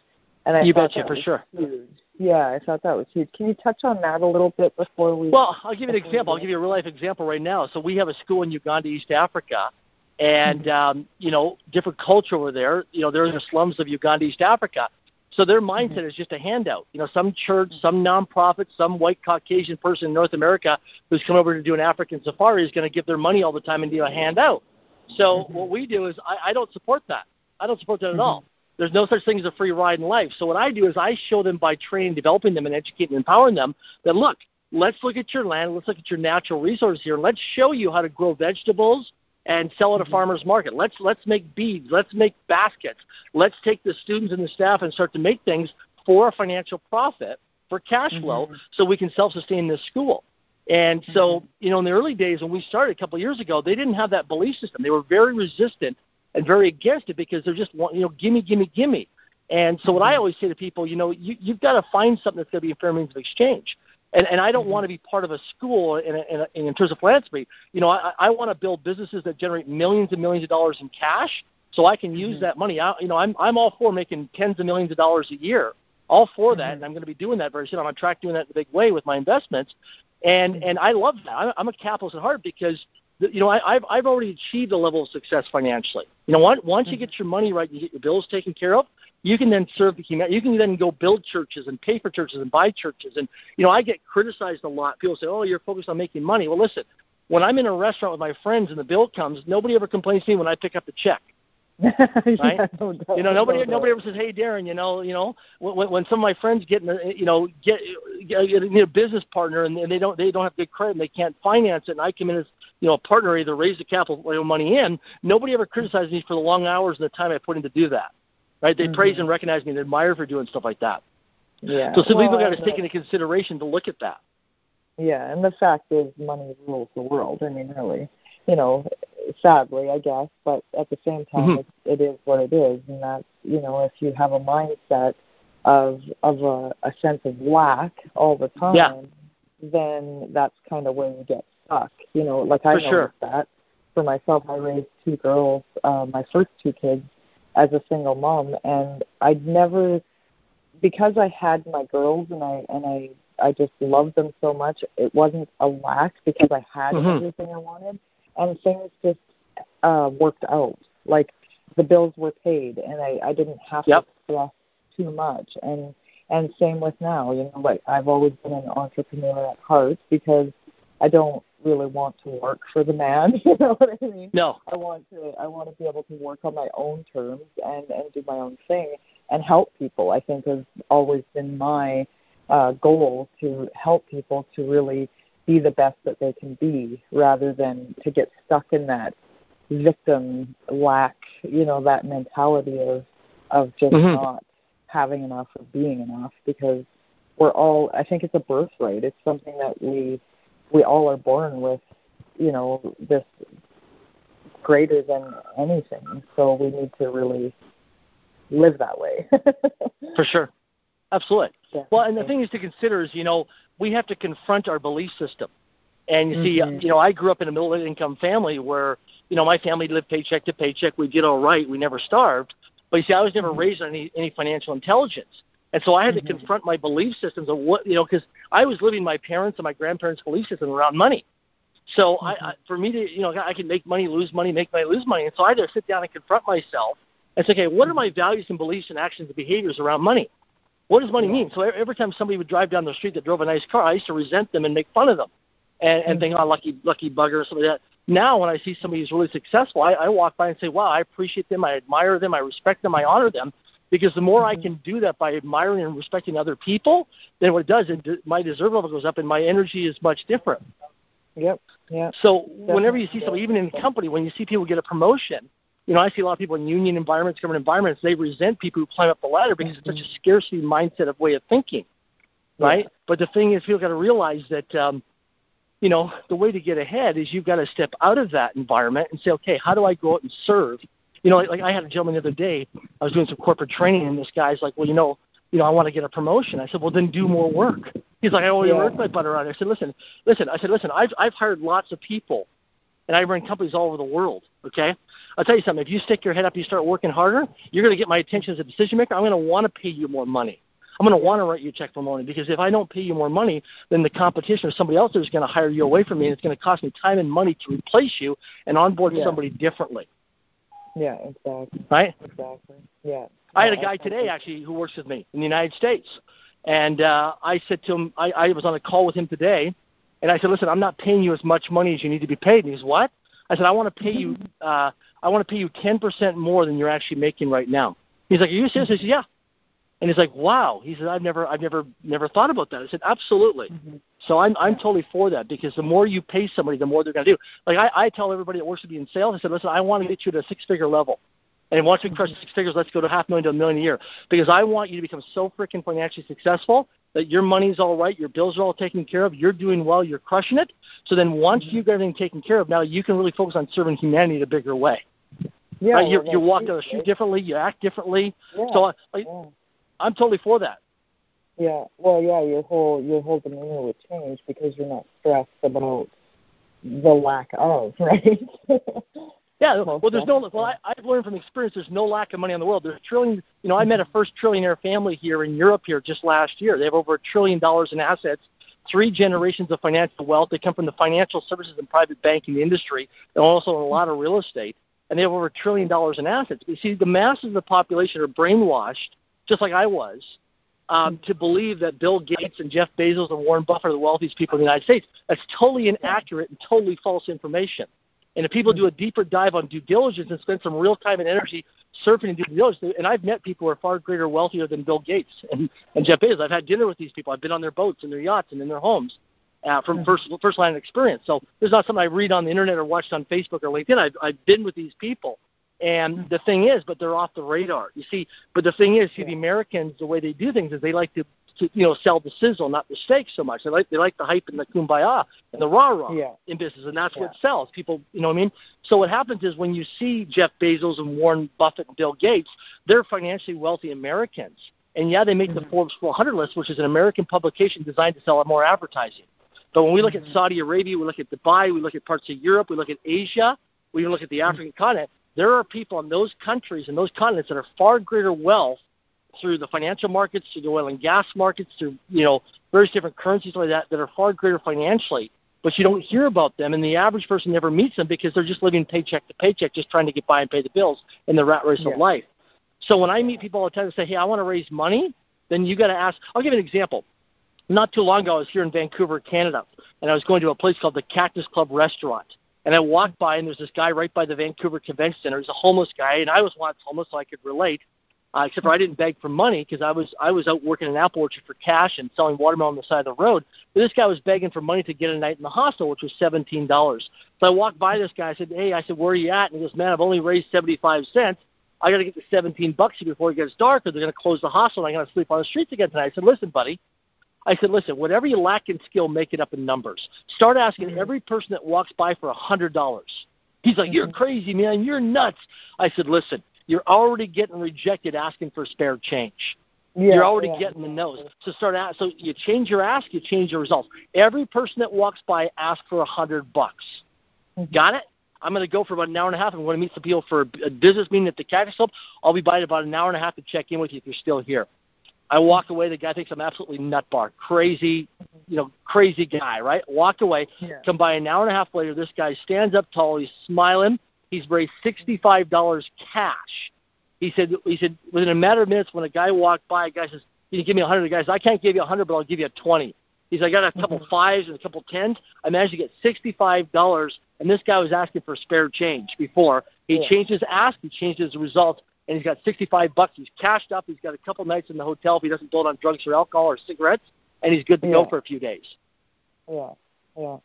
And I you betcha for sure. Huge. Yeah, I thought that was huge. Can you touch on that a little bit before we? Well, I'll give you an example. I'll give you a real life example right now. So we have a school in Uganda, East Africa, and mm-hmm. um, you know, different culture over there. You know, they're in the slums of Uganda, East Africa. So their mindset mm-hmm. is just a handout. You know, some church, some nonprofit, some white Caucasian person in North America who's come over to do an African safari is going to give their money all the time and do a handout. So mm-hmm. what we do is I, I don't support that. I don't support that at all. There's no such thing as a free ride in life. So what I do is I show them by training, developing them, and educating and empowering them that look, let's look at your land, let's look at your natural resources here, and let's show you how to grow vegetables and sell it at a mm-hmm. farmer's market. Let's let's make beads, let's make baskets. Let's take the students and the staff and start to make things for a financial profit for cash flow mm-hmm. so we can self-sustain this school. And so, mm-hmm. you know, in the early days when we started a couple of years ago, they didn't have that belief system. They were very resistant and very against it because they're just you know gimme gimme gimme. And so what I mm-hmm. always say to people, you know, you, you've got to find something that's going to be a fair means of exchange. And, and I don't mm-hmm. want to be part of a school in, a, in, a, in terms of philanthropy. You know, I, I want to build businesses that generate millions and millions of dollars in cash, so I can use mm-hmm. that money. I, you know, I'm I'm all for making tens of millions of dollars a year, all for mm-hmm. that, and I'm going to be doing that very soon. I'm on track doing that in a big way with my investments, and mm-hmm. and I love that. I'm, I'm a capitalist at heart because you know, I, I've I've already achieved a level of success financially. You know, once once you mm-hmm. get your money right, you get your bills taken care of. You can then serve the community. You can then go build churches and pay for churches and buy churches. And you know, I get criticized a lot. People say, "Oh, you're focused on making money." Well, listen, when I'm in a restaurant with my friends and the bill comes, nobody ever complains to me when I pick up the check. right? yeah, no doubt, you know, nobody no nobody ever says, "Hey, Darren, you know, you know, when, when some of my friends get, in a, you know, get, get, get a business partner and they don't they don't have good credit and they can't finance it, and I come in as you know a partner, either raise the capital money in. Nobody ever criticizes me for the long hours and the time I put in to do that. Right? They mm-hmm. praise and recognize me and admire for doing stuff like that. Yeah. So some well, people got to take into consideration to look at that. Yeah, and the fact is, money rules the world. I mean, really, you know, sadly, I guess, but at the same time, mm-hmm. it, it is what it is, and that's you know, if you have a mindset of of a, a sense of lack all the time, yeah. then that's kind of where you get stuck. You know, like I for noticed sure. that for myself, I raised two girls, uh, my first two kids, as a single mom, and I'd never because I had my girls and I and I I just loved them so much. It wasn't a lack because I had mm-hmm. everything I wanted, and things just uh, worked out. Like the bills were paid, and I I didn't have yep. to stress too much. And and same with now. You know, like I've always been an entrepreneur at heart because I don't really want to work for the man. You know what I mean? No. I want to I want to be able to work on my own terms and and do my own thing and help people. I think has always been my uh, goal to help people to really be the best that they can be, rather than to get stuck in that victim lack. You know that mentality of of just mm-hmm. not having enough or being enough because we're all I think it's a birthright. It's something that we we all are born with, you know, this greater than anything. So we need to really live that way. For sure. Absolutely. Definitely. Well, and the thing is to consider is, you know, we have to confront our belief system. And you mm-hmm. see, you know, I grew up in a middle income family where, you know, my family lived paycheck to paycheck. We did all right. We never starved. But you see, I was never mm-hmm. raised on any, any financial intelligence. And so I had mm-hmm. to confront my belief systems of what, you know, because I was living my parents and my grandparents' belief system around money. So mm-hmm. I, I, for me to, you know, I can make money, lose money, make money, lose money. And so I had to sit down and confront myself and say, okay, what are mm-hmm. my values and beliefs and actions and behaviors around money? What does money mean? So every time somebody would drive down the street that drove a nice car, I used to resent them and make fun of them and, and mm-hmm. think, oh, lucky, lucky bugger or something like that. Now, when I see somebody who's really successful, I, I walk by and say, wow, I appreciate them, I admire them, I respect them, I honor them, because the more mm-hmm. I can do that by admiring and respecting other people, then what it does, it, my deserve level goes up and my energy is much different. Yep. Yeah. So Definitely. whenever you see somebody, even in company, when you see people get a promotion, you know, I see a lot of people in union environments, government environments, they resent people who climb up the ladder because mm-hmm. it's such a scarcity mindset of way of thinking, right? Yeah. But the thing is, people got to realize that, um, you know, the way to get ahead is you've got to step out of that environment and say, okay, how do I go out and serve You know, like, like I had a gentleman the other day. I was doing some corporate training, and this guy's like, "Well, you know, you know, I want to get a promotion." I said, "Well, then do more work." He's like, "I already yeah. work my butt around." I said, "Listen, listen." I said, "Listen, I've I've hired lots of people, and I run companies all over the world. Okay, I'll tell you something. If you stick your head up, you start working harder, you're going to get my attention as a decision maker. I'm going to want to pay you more money." I'm going to want to write you a check for money because if I don't pay you more money, then the competition or somebody else is going to hire you away from me, and it's going to cost me time and money to replace you and onboard yeah. somebody differently. Yeah, exactly. Right. Exactly. Yeah. I had a guy today actually who works with me in the United States, and uh, I said to him, I, I was on a call with him today, and I said, listen, I'm not paying you as much money as you need to be paid. And he goes, what? I said, I want to pay you, uh, I want to pay you 10% more than you're actually making right now. He's like, are you serious? I said, yeah. And he's like, "Wow." He said, "I've never, I've never, never thought about that." I said, "Absolutely." Mm-hmm. So I'm, I'm totally for that because the more you pay somebody, the more they're going to do. Like I, I tell everybody that works with me in sales, I said, "Listen, I want to get you to a six-figure level, and once we crush six figures, let's go to half million to a million a year because I want you to become so freaking financially successful that your money's all right, your bills are all taken care of, you're doing well, you're crushing it. So then once mm-hmm. you've got everything taken care of, now you can really focus on serving humanity in a bigger way." Yeah, right? you, well, you walk down the street differently, you act differently. Yeah, so, like, yeah I'm totally for that. Yeah. Well, yeah, your whole your whole demeanor would change because you're not stressed about the lack of, right? yeah. Well, there's no. Well, I, I've learned from experience. There's no lack of money in the world. There's a trillion. You know, I met a first trillionaire family here in Europe here just last year. They have over a trillion dollars in assets. Three generations of financial wealth. They come from the financial services and private banking industry, and also in a lot of real estate. And they have over a trillion dollars in assets. But you see, the masses of the population are brainwashed just like I was, um, to believe that Bill Gates and Jeff Bezos and Warren Buffett are the wealthiest people in the United States. That's totally inaccurate and totally false information. And if people do a deeper dive on due diligence and spend some real time and energy surfing in due diligence, and I've met people who are far greater wealthier than Bill Gates and, and Jeff Bezos. I've had dinner with these people. I've been on their boats and their yachts and in their homes uh, from first first line experience. So this is not something I read on the internet or watched on Facebook or LinkedIn. I've, I've been with these people and the thing is, but they're off the radar. You see, but the thing is, see, yeah. the Americans, the way they do things is they like to, to, you know, sell the sizzle, not the steak so much. They like they like the hype and the kumbaya and the rah rah yeah. in business, and that's yeah. what sells. People, you know what I mean? So what happens is when you see Jeff Bezos and Warren Buffett and Bill Gates, they're financially wealthy Americans, and yeah, they make mm-hmm. the Forbes 400 list, which is an American publication designed to sell more advertising. But when we look mm-hmm. at Saudi Arabia, we look at Dubai, we look at parts of Europe, we look at Asia, we even look at the mm-hmm. African mm-hmm. continent there are people in those countries and those continents that are far greater wealth through the financial markets, through the oil and gas markets, through you know various different currencies like that that are far greater financially. But you don't hear about them, and the average person never meets them because they're just living paycheck to paycheck, just trying to get by and pay the bills in the rat race yeah. of life. So when I meet people all the time and say, "Hey, I want to raise money," then you got to ask. I'll give you an example. Not too long ago, I was here in Vancouver, Canada, and I was going to a place called the Cactus Club Restaurant and I walked by, and there's this guy right by the Vancouver Convention Center. He's a homeless guy, and I was once homeless, so I could relate. Uh, except for I didn't beg for money because I was I was out working an apple orchard for cash and selling watermelon on the side of the road. But this guy was begging for money to get a night in the hostel, which was seventeen dollars. So I walked by this guy. I said, "Hey," I said, "Where are you at?" And he goes, "Man, I've only raised seventy-five cents. I got to get the seventeen bucks before it gets dark, or they're going to close the hostel, and I got to sleep on the streets again tonight." I said, "Listen, buddy." I said, listen, whatever you lack in skill, make it up in numbers. Start asking mm-hmm. every person that walks by for a hundred dollars. He's like, You're mm-hmm. crazy, man. You're nuts. I said, Listen, you're already getting rejected asking for spare change. Yeah, you're already yeah. getting the nose. So start out. So you change your ask, you change your results. Every person that walks by, ask for a hundred bucks. Mm-hmm. Got it? I'm going to go for about an hour and a half. I'm going to meet some people for a business meeting at the Cactus Club. I'll be by in about an hour and a half to check in with you if you're still here. I walk away. The guy thinks I'm absolutely nutbar, crazy, you know, crazy guy, right? Walk away. Yeah. Come by an hour and a half later. This guy stands up tall. He's smiling. He's raised sixty-five dollars cash. He said. He said within a matter of minutes, when a guy walked by, a guy says, "Can you give me a hundred?" The guy says, "I can't give you a hundred, but I'll give you a twenty. He's like, I got a couple mm-hmm. fives and a couple tens. I managed to get sixty-five dollars, and this guy was asking for spare change before. He yeah. changed his ask. He changed his results and he's got 65 bucks. He's cashed up. He's got a couple nights in the hotel if he doesn't blow it on drugs or alcohol or cigarettes, and he's good to yeah. go for a few days. Yeah, yeah,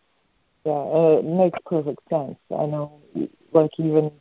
yeah. Uh, it makes perfect sense. I know, like even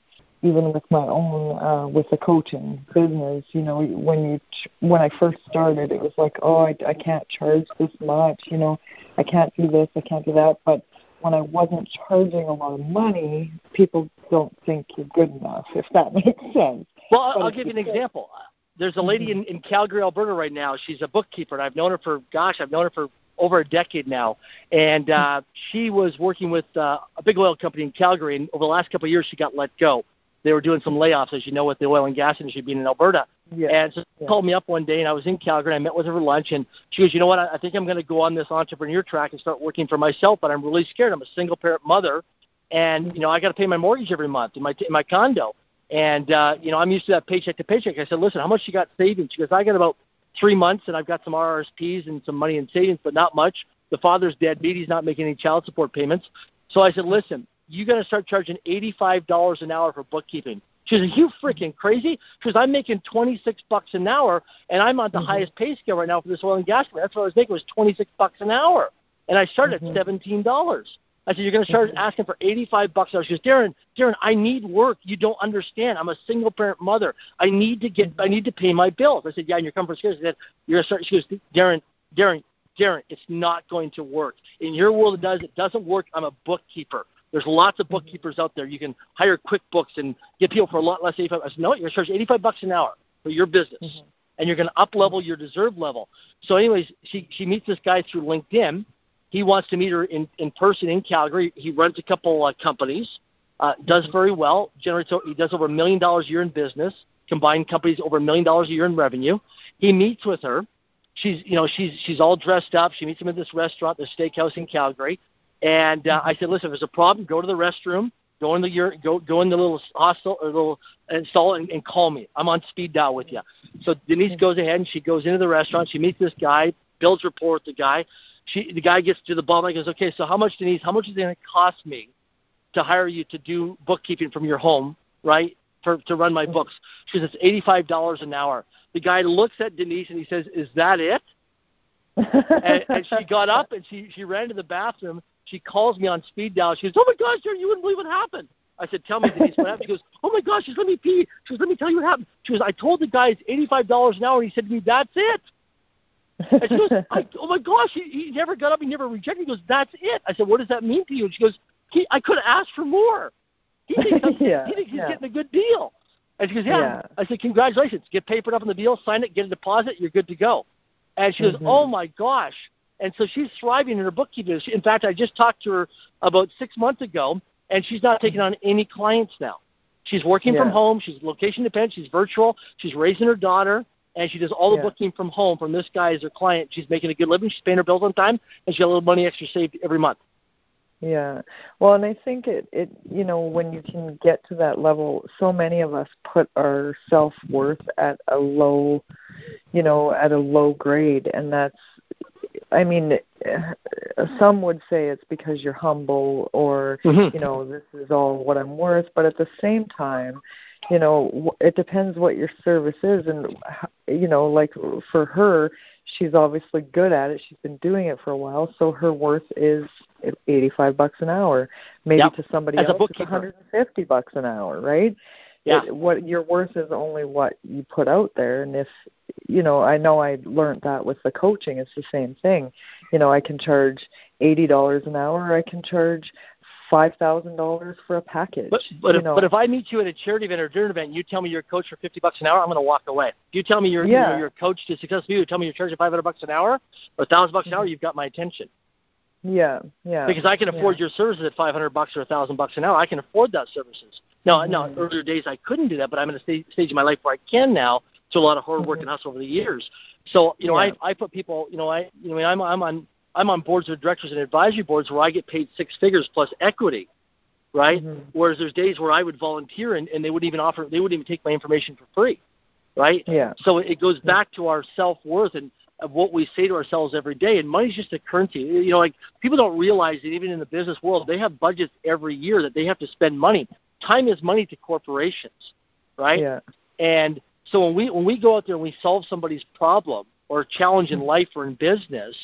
even with my own uh, with the coaching business, you know, when you when I first started, it was like, oh, I, I can't charge this much. You know, I can't do this, I can't do that. But when I wasn't charging a lot of money, people don't think you're good enough, if that makes sense. Well, I'll, I'll give you an example. There's a lady mm-hmm. in, in Calgary, Alberta right now. She's a bookkeeper, and I've known her for, gosh, I've known her for over a decade now. And uh, she was working with uh, a big oil company in Calgary, and over the last couple of years, she got let go. They were doing some layoffs, as you know, with the oil and gas industry being in Alberta. Yeah. And so she yeah. called me up one day, and I was in Calgary. And I met with her for lunch, and she goes, "You know what? I, I think I'm going to go on this entrepreneur track and start working for myself, but I'm really scared. I'm a single parent mother, and you know I got to pay my mortgage every month in my in my condo, and uh, you know I'm used to that paycheck to paycheck. I said, "Listen, how much you got savings?" She goes, "I got about three months, and I've got some RRSPs and some money in savings, but not much. The father's dead deadbeat; he's not making any child support payments." So I said, "Listen, you're going to start charging $85 an hour for bookkeeping." She said, "You freaking crazy?" Because "I'm making 26 bucks an hour, and I'm on the mm-hmm. highest pay scale right now for this oil and gas company. That's what I was making was 26 bucks an hour, and I started mm-hmm. at 17 dollars." I said, "You're going to start mm-hmm. asking for 85 bucks an hour." She goes, "Darren, Darren, I need work. You don't understand. I'm a single parent mother. I need to get, I need to pay my bills." I said, "Yeah, and you're coming for scares." I said, "You're going to start." She goes, "Darren, Darren, Darren, it's not going to work. In your world, it does. It doesn't work. I'm a bookkeeper. There's lots of mm-hmm. bookkeepers out there. You can hire QuickBooks and get people for a lot less. 85. I said, no, you're going to charge 85 bucks an hour for your business, mm-hmm. and you're going to up level your deserve level. So, anyways, she she meets this guy through LinkedIn. He wants to meet her in in person in Calgary. He runs a couple uh, companies, uh, does very well. Generates he does over a million dollars a year in business. Combined companies over a million dollars a year in revenue. He meets with her. She's you know she's she's all dressed up. She meets him at this restaurant, the steakhouse in Calgary. And uh, I said, listen, if there's a problem, go to the restroom, go in the go go in the little hostel or little install and, and call me. I'm on speed dial with you. So Denise goes ahead and she goes into the restaurant. She meets this guy, builds rapport with the guy. She the guy gets to the bottom. and goes, okay, so how much, Denise? How much is it going to cost me to hire you to do bookkeeping from your home, right? For to run my books. She says it's eighty five dollars an hour. The guy looks at Denise and he says, "Is that it?" and, and she got up and she she ran to the bathroom she calls me on speed dial. She goes, "Oh my gosh, you wouldn't believe what happened." I said, "Tell me, Denise, what happened?" She goes, "Oh my gosh, she's let me pee." She goes, "Let me tell you what happened." She goes, "I told the guy it's eighty-five dollars an hour, and he said to me, that's it." And she goes, I, "Oh my gosh, he, he never got up, he never rejected." He goes, "That's it." I said, "What does that mean to you?" And she goes, he, "I could have asked for more. He thinks, yeah, he thinks he's yeah. getting a good deal." And she goes, yeah. yeah. I said, "Congratulations, get papered up on the deal, sign it, get a deposit, you're good to go." And she goes, mm-hmm. "Oh my gosh." And so she's thriving in her bookkeeping. In fact, I just talked to her about six months ago, and she's not taking on any clients now. She's working yeah. from home. She's location dependent. She's virtual. She's raising her daughter, and she does all the yeah. booking from home from this guy as her client. She's making a good living. She's paying her bills on time, and she got a little money extra saved every month. Yeah. Well, and I think it it you know when you can get to that level, so many of us put our self worth at a low, you know, at a low grade, and that's I mean, some would say it's because you're humble or, mm-hmm. you know, this is all what I'm worth. But at the same time, you know, it depends what your service is. And, you know, like for her, she's obviously good at it. She's been doing it for a while. So her worth is 85 bucks an hour. Maybe yep. to somebody As else, it's 150 bucks an hour, right? Yeah. It, what your worth is only what you put out there. And if you know, I know I learned that with the coaching. It's the same thing. You know, I can charge eighty dollars an hour. I can charge five thousand dollars for a package. But but if, know. but if I meet you at a charity event or a dinner event, and you tell me you're a coach for fifty bucks an hour, I'm going to walk away. If you tell me you're yeah. you know, you're a coach to successful you tell me you're charging five hundred bucks an hour or a thousand bucks an hour, mm-hmm. you've got my attention. Yeah, yeah. Because I can afford yeah. your services at five hundred bucks or a thousand bucks an hour. I can afford that services. Now, mm-hmm. now, earlier days I couldn't do that, but I'm in a stage, stage in my life where I can now to a lot of hard work mm-hmm. and hustle over the years. So you know, yeah. I I put people, you know, I you know, I'm I'm on I'm on boards of directors and advisory boards where I get paid six figures plus equity, right? Mm-hmm. Whereas there's days where I would volunteer and, and they wouldn't even offer, they wouldn't even take my information for free, right? Yeah. So it goes back to our self worth and of what we say to ourselves every day. And money's just a currency. You know, like people don't realize that even in the business world, they have budgets every year that they have to spend money. Time is money to corporations, right? Yeah. And so when we when we go out there and we solve somebody's problem or challenge in life or in business,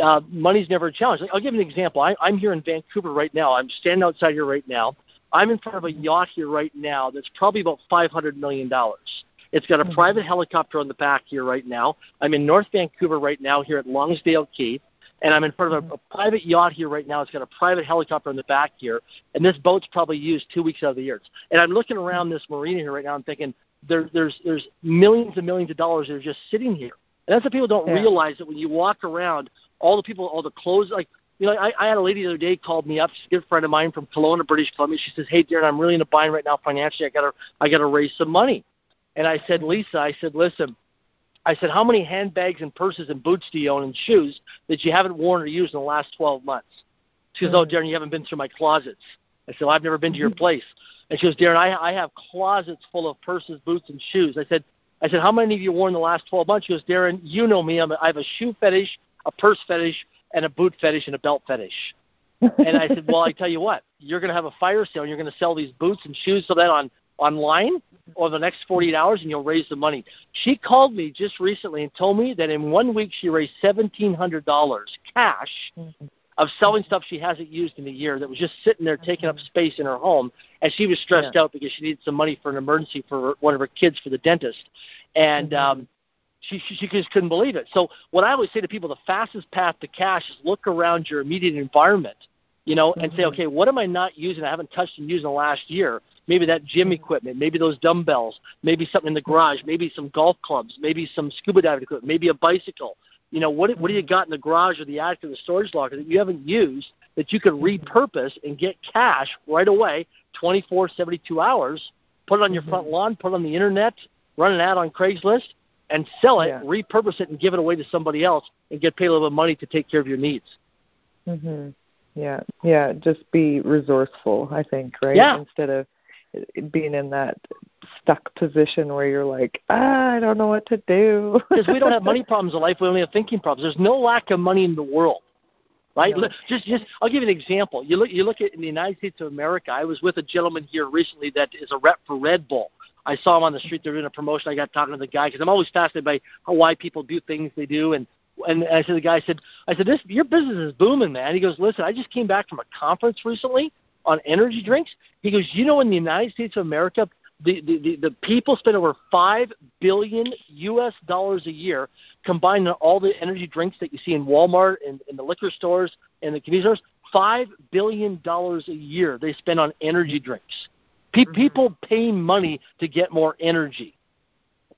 uh, money's never a challenge. I'll give you an example. I, I'm here in Vancouver right now. I'm standing outside here right now. I'm in front of a yacht here right now that's probably about five hundred million dollars. It's got a mm-hmm. private helicopter on the back here right now. I'm in North Vancouver right now here at Lonsdale Quay, and I'm in front of a, a private yacht here right now. It's got a private helicopter in the back here, and this boat's probably used two weeks out of the year. And I'm looking around this marina here right now. I'm thinking there, there's there's millions and millions of dollars that are just sitting here. And that's what people don't Yeah. realize that when you walk around, all the people, all the clothes, like you know, I, I had a lady the other day called me up. She's a good friend of mine from Kelowna, British Columbia. She says, "Hey, Darren, I'm really in a bind right now financially. I gotta I gotta raise some money." And I said, Lisa, I said, listen, I said, how many handbags and purses and boots do you own and shoes that you haven't worn or used in the last 12 months? She goes, oh, mm-hmm. Darren, you haven't been through my closets. I said, well, I've never been to your mm-hmm. place. And she goes, Darren, I, I have closets full of purses, boots, and shoes. I said, I said, how many of you worn in the last 12 months? She goes, Darren, you know me. I'm a, I have a shoe fetish, a purse fetish, and a boot fetish, and a belt fetish. and I said, well, I tell you what, you're going to have a fire sale, and you're going to sell these boots and shoes so that on online over the next 48 hours, and you'll raise the money. She called me just recently and told me that in one week she raised $1,700 cash mm-hmm. Of selling stuff she hasn't used in a year that was just sitting there taking up mm-hmm. space in her home, and she was stressed out because she needed some money for an emergency for one of her kids for the dentist, and mm-hmm. um, she, she she just couldn't believe it. So what I always say to people, the fastest path to cash is look around your immediate environment, you know, and say, mm-hmm. okay, what am I not using? I haven't touched and used in the last year. Maybe that gym equipment, maybe those dumbbells, maybe something in the garage, maybe some golf clubs, maybe some scuba diving equipment, maybe a bicycle. You know, what what do you got in the garage or the attic or the storage locker that you haven't used that you could repurpose and get cash right away, 24, 72 hours, put it on your front lawn, put it on the internet, run an ad on Craigslist, and sell it, Yeah. repurpose it, and give it away to somebody else and get paid a little bit of money to take care of your needs. hmm Yeah, yeah. Just be resourceful. I think, right? Yeah. Instead of being in that stuck position where you're like, ah, I don't know what to do. because we don't have money problems in life. We only have thinking problems. There's no lack of money in the world, right? No. Look, Just, just, I'll give you an example. You look, you look at in the United States of America. I was with a gentleman here recently that is a rep for Red Bull. I saw him on the street. They're doing a promotion. I got talking to the guy because I'm always fascinated by how why people do things they do. And and I said, the guy said, I said, this your business is booming, man. He goes, listen, I just came back from a conference recently on energy drinks. He goes, you know, in the United States of America, the, the, the, people spend over five billion U.S. dollars a year combined on all the energy drinks that you see in Walmart and in the liquor stores and the convenience stores. Five billion dollars a year they spend on energy drinks. Pe- People pay money to get more energy,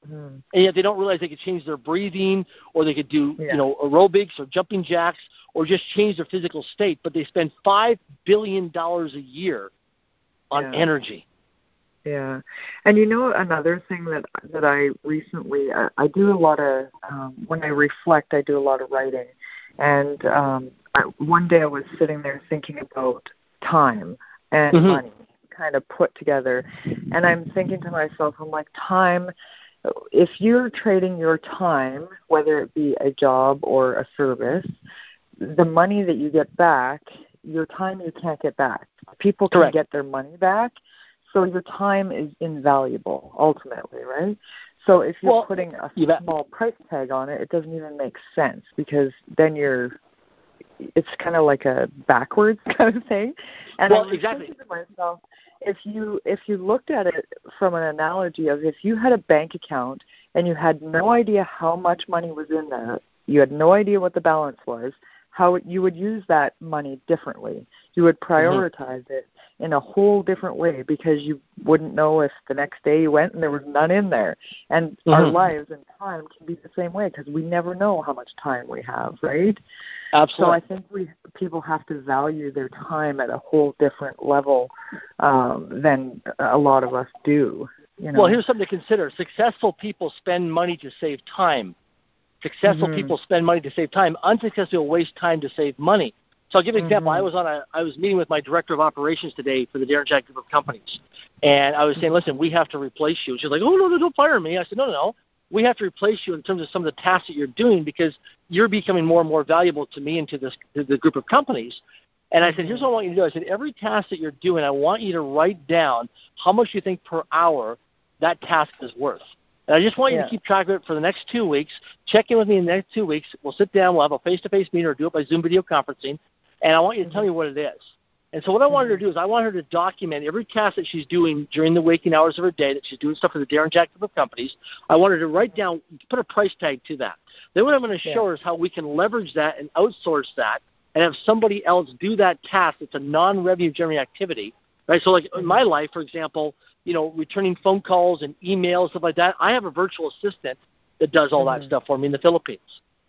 Mhm. and yet they don't realize they could change their breathing, or they could do Yeah. you know aerobics or jumping jacks, or just change their physical state. But they spend five billion dollars a year on Yeah. energy. Yeah, and you know another thing that that I recently I, I do a lot of um, when I reflect I do a lot of writing, and um, I, one day I was sitting there thinking about time and Mhm. money kind of put together, and I'm thinking to myself I'm like time. If you're trading your time, whether it be a job or a service, the money that you get back, your time you can't get back. People can Correct. get their money back, so your time is invaluable ultimately, right? So if you're Well, putting a small price tag on it, it doesn't even make sense because then you're it's kind of like a backwards kind of thing. And Well, I was exactly. thinking to myself, if you if you looked at it from an analogy of if you had a bank account and you had no idea how much money was in there, you had no idea what the balance was, how you would use that money differently. You would prioritize it in a whole different way because you wouldn't know if the next day you went and there was none in there. And our Mhm. lives and time can be the same way because we never know how much time we have, right? Absolutely. So I think we people have to value their time at a whole different level um, than a lot of us do. You know? Well, here's something to consider. Successful people spend money to save time. Successful Mhm. people spend money to save time. Unsuccessful people waste time to save money. So I'll give you an example. Mhm. I was on a I was meeting with my director of operations today for the Darren Jack Group of companies, and I was saying, listen, we have to replace you. She's like, oh no, no, don't fire me. I said, no, no, no. We have to replace you in terms of some of the tasks that you're doing because you're becoming more and more valuable to me and to this to the group of companies. And I said, here's what I want you to do. I said, every task that you're doing, I want you to write down how much you think per hour that task is worth. And I just want you Yeah. to keep track of it for the next two weeks. Check in with me in the next two weeks. We'll sit down. We'll have a face-to-face meeting or do it by Zoom video conferencing. And I want you to tell mm-hmm. me what it is. And so what I wanted her to mm-hmm. do is I want her to document every task that she's doing during the waking hours of her day, that she's doing stuff for the Darren Jack group of companies. I wanted to write down, put a price tag to that. Then what I'm going to show yeah. her is how we can leverage that and outsource that and have somebody else do that task. It's a non-revenue generating activity, right? So like in my mm-hmm. life, for example, you know, returning phone calls and emails, stuff like that. I have a virtual assistant that does all mm-hmm. that stuff for me in the Philippines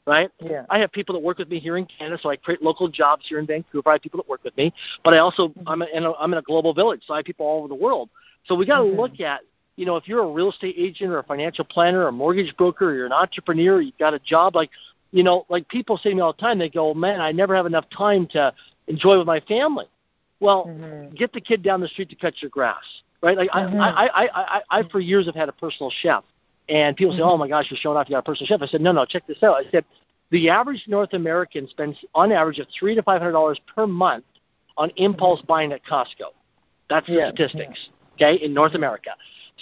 right? Yeah. I have people that work with me here in Canada, so I create local jobs here in Vancouver. I have people that work with me, but I also mm-hmm. I'm in a, I'm in a global village, so I have people all over the world. So we got to mm-hmm. look at you know if you're a real estate agent or a financial planner or a mortgage broker or you're an entrepreneur, you've got a job like you know like people say to me all the time. They go, man, I never have enough time to enjoy with my family. Well, mm-hmm. get the kid down the street to cut your grass, right? Like mm-hmm. I, I, I, I, I, for years have had a personal chef and people say, "Oh my gosh, you're showing off. You got a personal chef." I said, "No, no. Check this out." I said, "The average North American spends on average of three to five hundred dollars per month on impulse buying at Costco. That's the yeah, statistics. Yeah. Okay, in North America.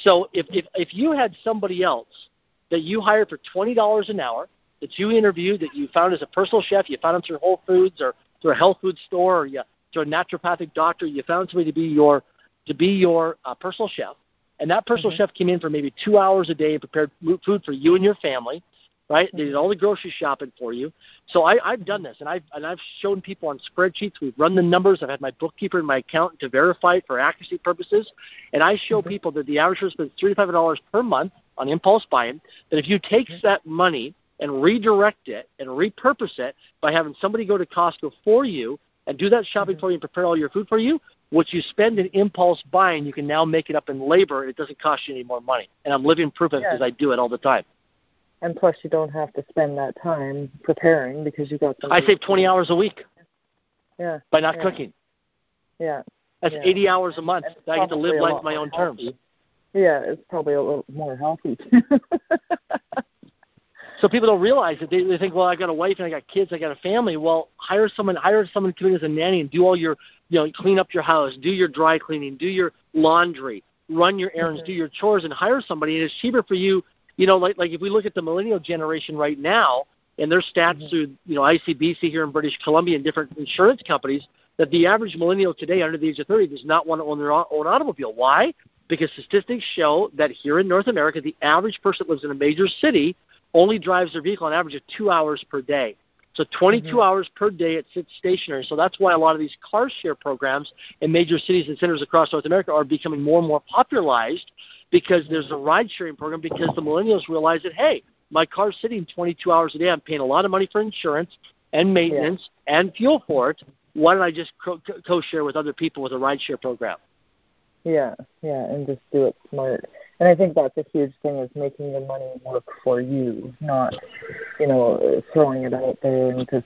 So if if if you had somebody else that you hired for twenty dollars an hour, that you interviewed, that you found as a personal chef, you found them through Whole Foods or through a health food store, or you through a naturopathic doctor, you found somebody to be your to be your uh, personal chef and that personal mm-hmm. chef came in for maybe two hours a day and prepared food for you and your family, right? Mm-hmm. They did all the grocery shopping for you. So I, I've done this, and I've and I've shown people on spreadsheets. We've run the numbers. I've had my bookkeeper and my accountant to verify it for accuracy purposes, and I show mm-hmm. people that the average person spends thirty five dollars per month on impulse buying. That if you take mm-hmm. that money and redirect it and repurpose it by having somebody go to Costco for you and do that shopping mm-hmm. for you and prepare all your food for you, what you spend in impulse buying, you can now make it up in labor, and it doesn't cost you any more money. And I'm living proof of it because I do it all the time. And plus, you don't have to spend that time preparing because you got. I save 20 hours a week. Yeah. By not yeah. cooking. Yeah. That's yeah. 80 hours a month. I get to live life on my own healthy. terms. Yeah, it's probably a little more healthy. So people don't realize it. They, they think, well, I got a wife and I got kids, I got a family. Well, hire someone, hire someone to come in as a nanny and do all your, you know, clean up your house, do your dry cleaning, do your laundry, run your errands, mm-hmm. do your chores, and hire somebody. And it's cheaper for you. You know, like like if we look at the millennial generation right now, and their stats mm-hmm. through you know ICBC here in British Columbia and different insurance companies, that the average millennial today under the age of 30 does not want to own their own automobile. Why? Because statistics show that here in North America, the average person that lives in a major city only drives their vehicle on average of two hours per day. So 22 mm-hmm. hours per day it sits stationary. So that's why a lot of these car share programs in major cities and centers across North America are becoming more and more popularized because there's a ride sharing program because the millennials realize that, hey, my car's sitting 22 hours a day. I'm paying a lot of money for insurance and maintenance yeah. and fuel for it. Why don't I just co share with other people with a ride share program? Yeah, yeah, and just do it smart and I think that's a huge thing is making the money work for you, not you know throwing it out there and just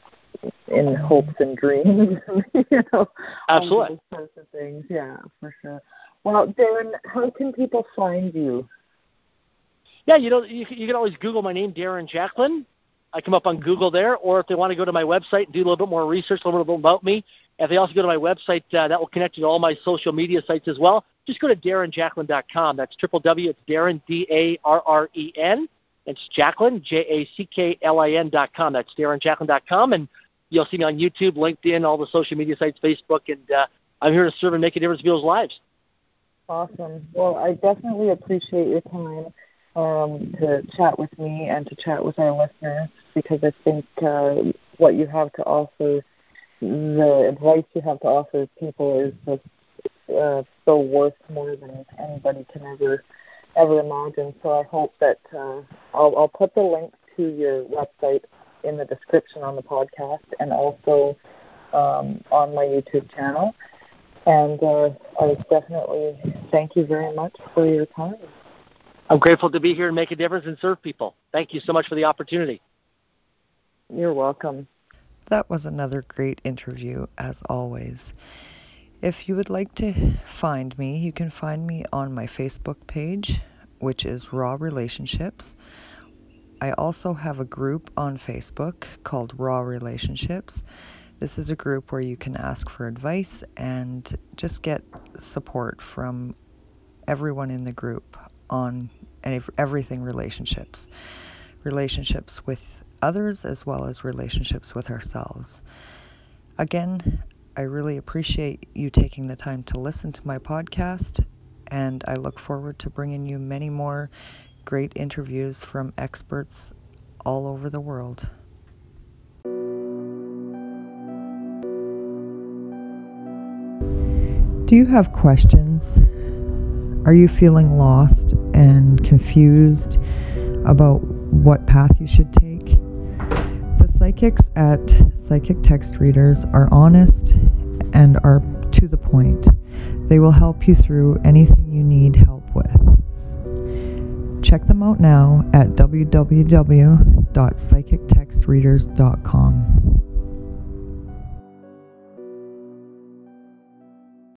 in hopes and dreams, you know. Absolutely. All those of things. Yeah, for sure. Well, Darren, how can people find you? Yeah, you know, you, you can always Google my name, Darren Jacklin. I come up on Google there, or if they want to go to my website and do a little bit more research, a little bit about me, if they also go to my website, uh, that will connect you to all my social media sites as well just go to darrenjacklin.com. That's triple W. It's Darren, D A R R E N. It's Jacklin, J A C K L I N.com. That's darrenjacklin.com. And you'll see me on YouTube, LinkedIn, all the social media sites, Facebook. And uh, I'm here to serve and make a difference in people's lives. Awesome. Well, I definitely appreciate your time um, to chat with me and to chat with our listeners because I think uh, what you have to offer, the advice you have to offer people is just uh, so worth more than anybody can ever ever imagine. So I hope that uh, I'll, I'll put the link to your website in the description on the podcast and also um, on my YouTube channel. And uh, I definitely thank you very much for your time. I'm grateful to be here and make a difference and serve people. Thank you so much for the opportunity. You're welcome. That was another great interview, as always. If you would like to find me, you can find me on my Facebook page, which is Raw Relationships. I also have a group on Facebook called Raw Relationships. This is a group where you can ask for advice and just get support from everyone in the group on everything relationships. Relationships with others as well as relationships with ourselves. Again, I really appreciate you taking the time to listen to my podcast, and I look forward to bringing you many more great interviews from experts all over the world. Do you have questions? Are you feeling lost and confused about what path you should take? The psychics at Psychic Text Readers are honest and are to the point. They will help you through anything you need help with. Check them out now at www.psychictextreaders.com.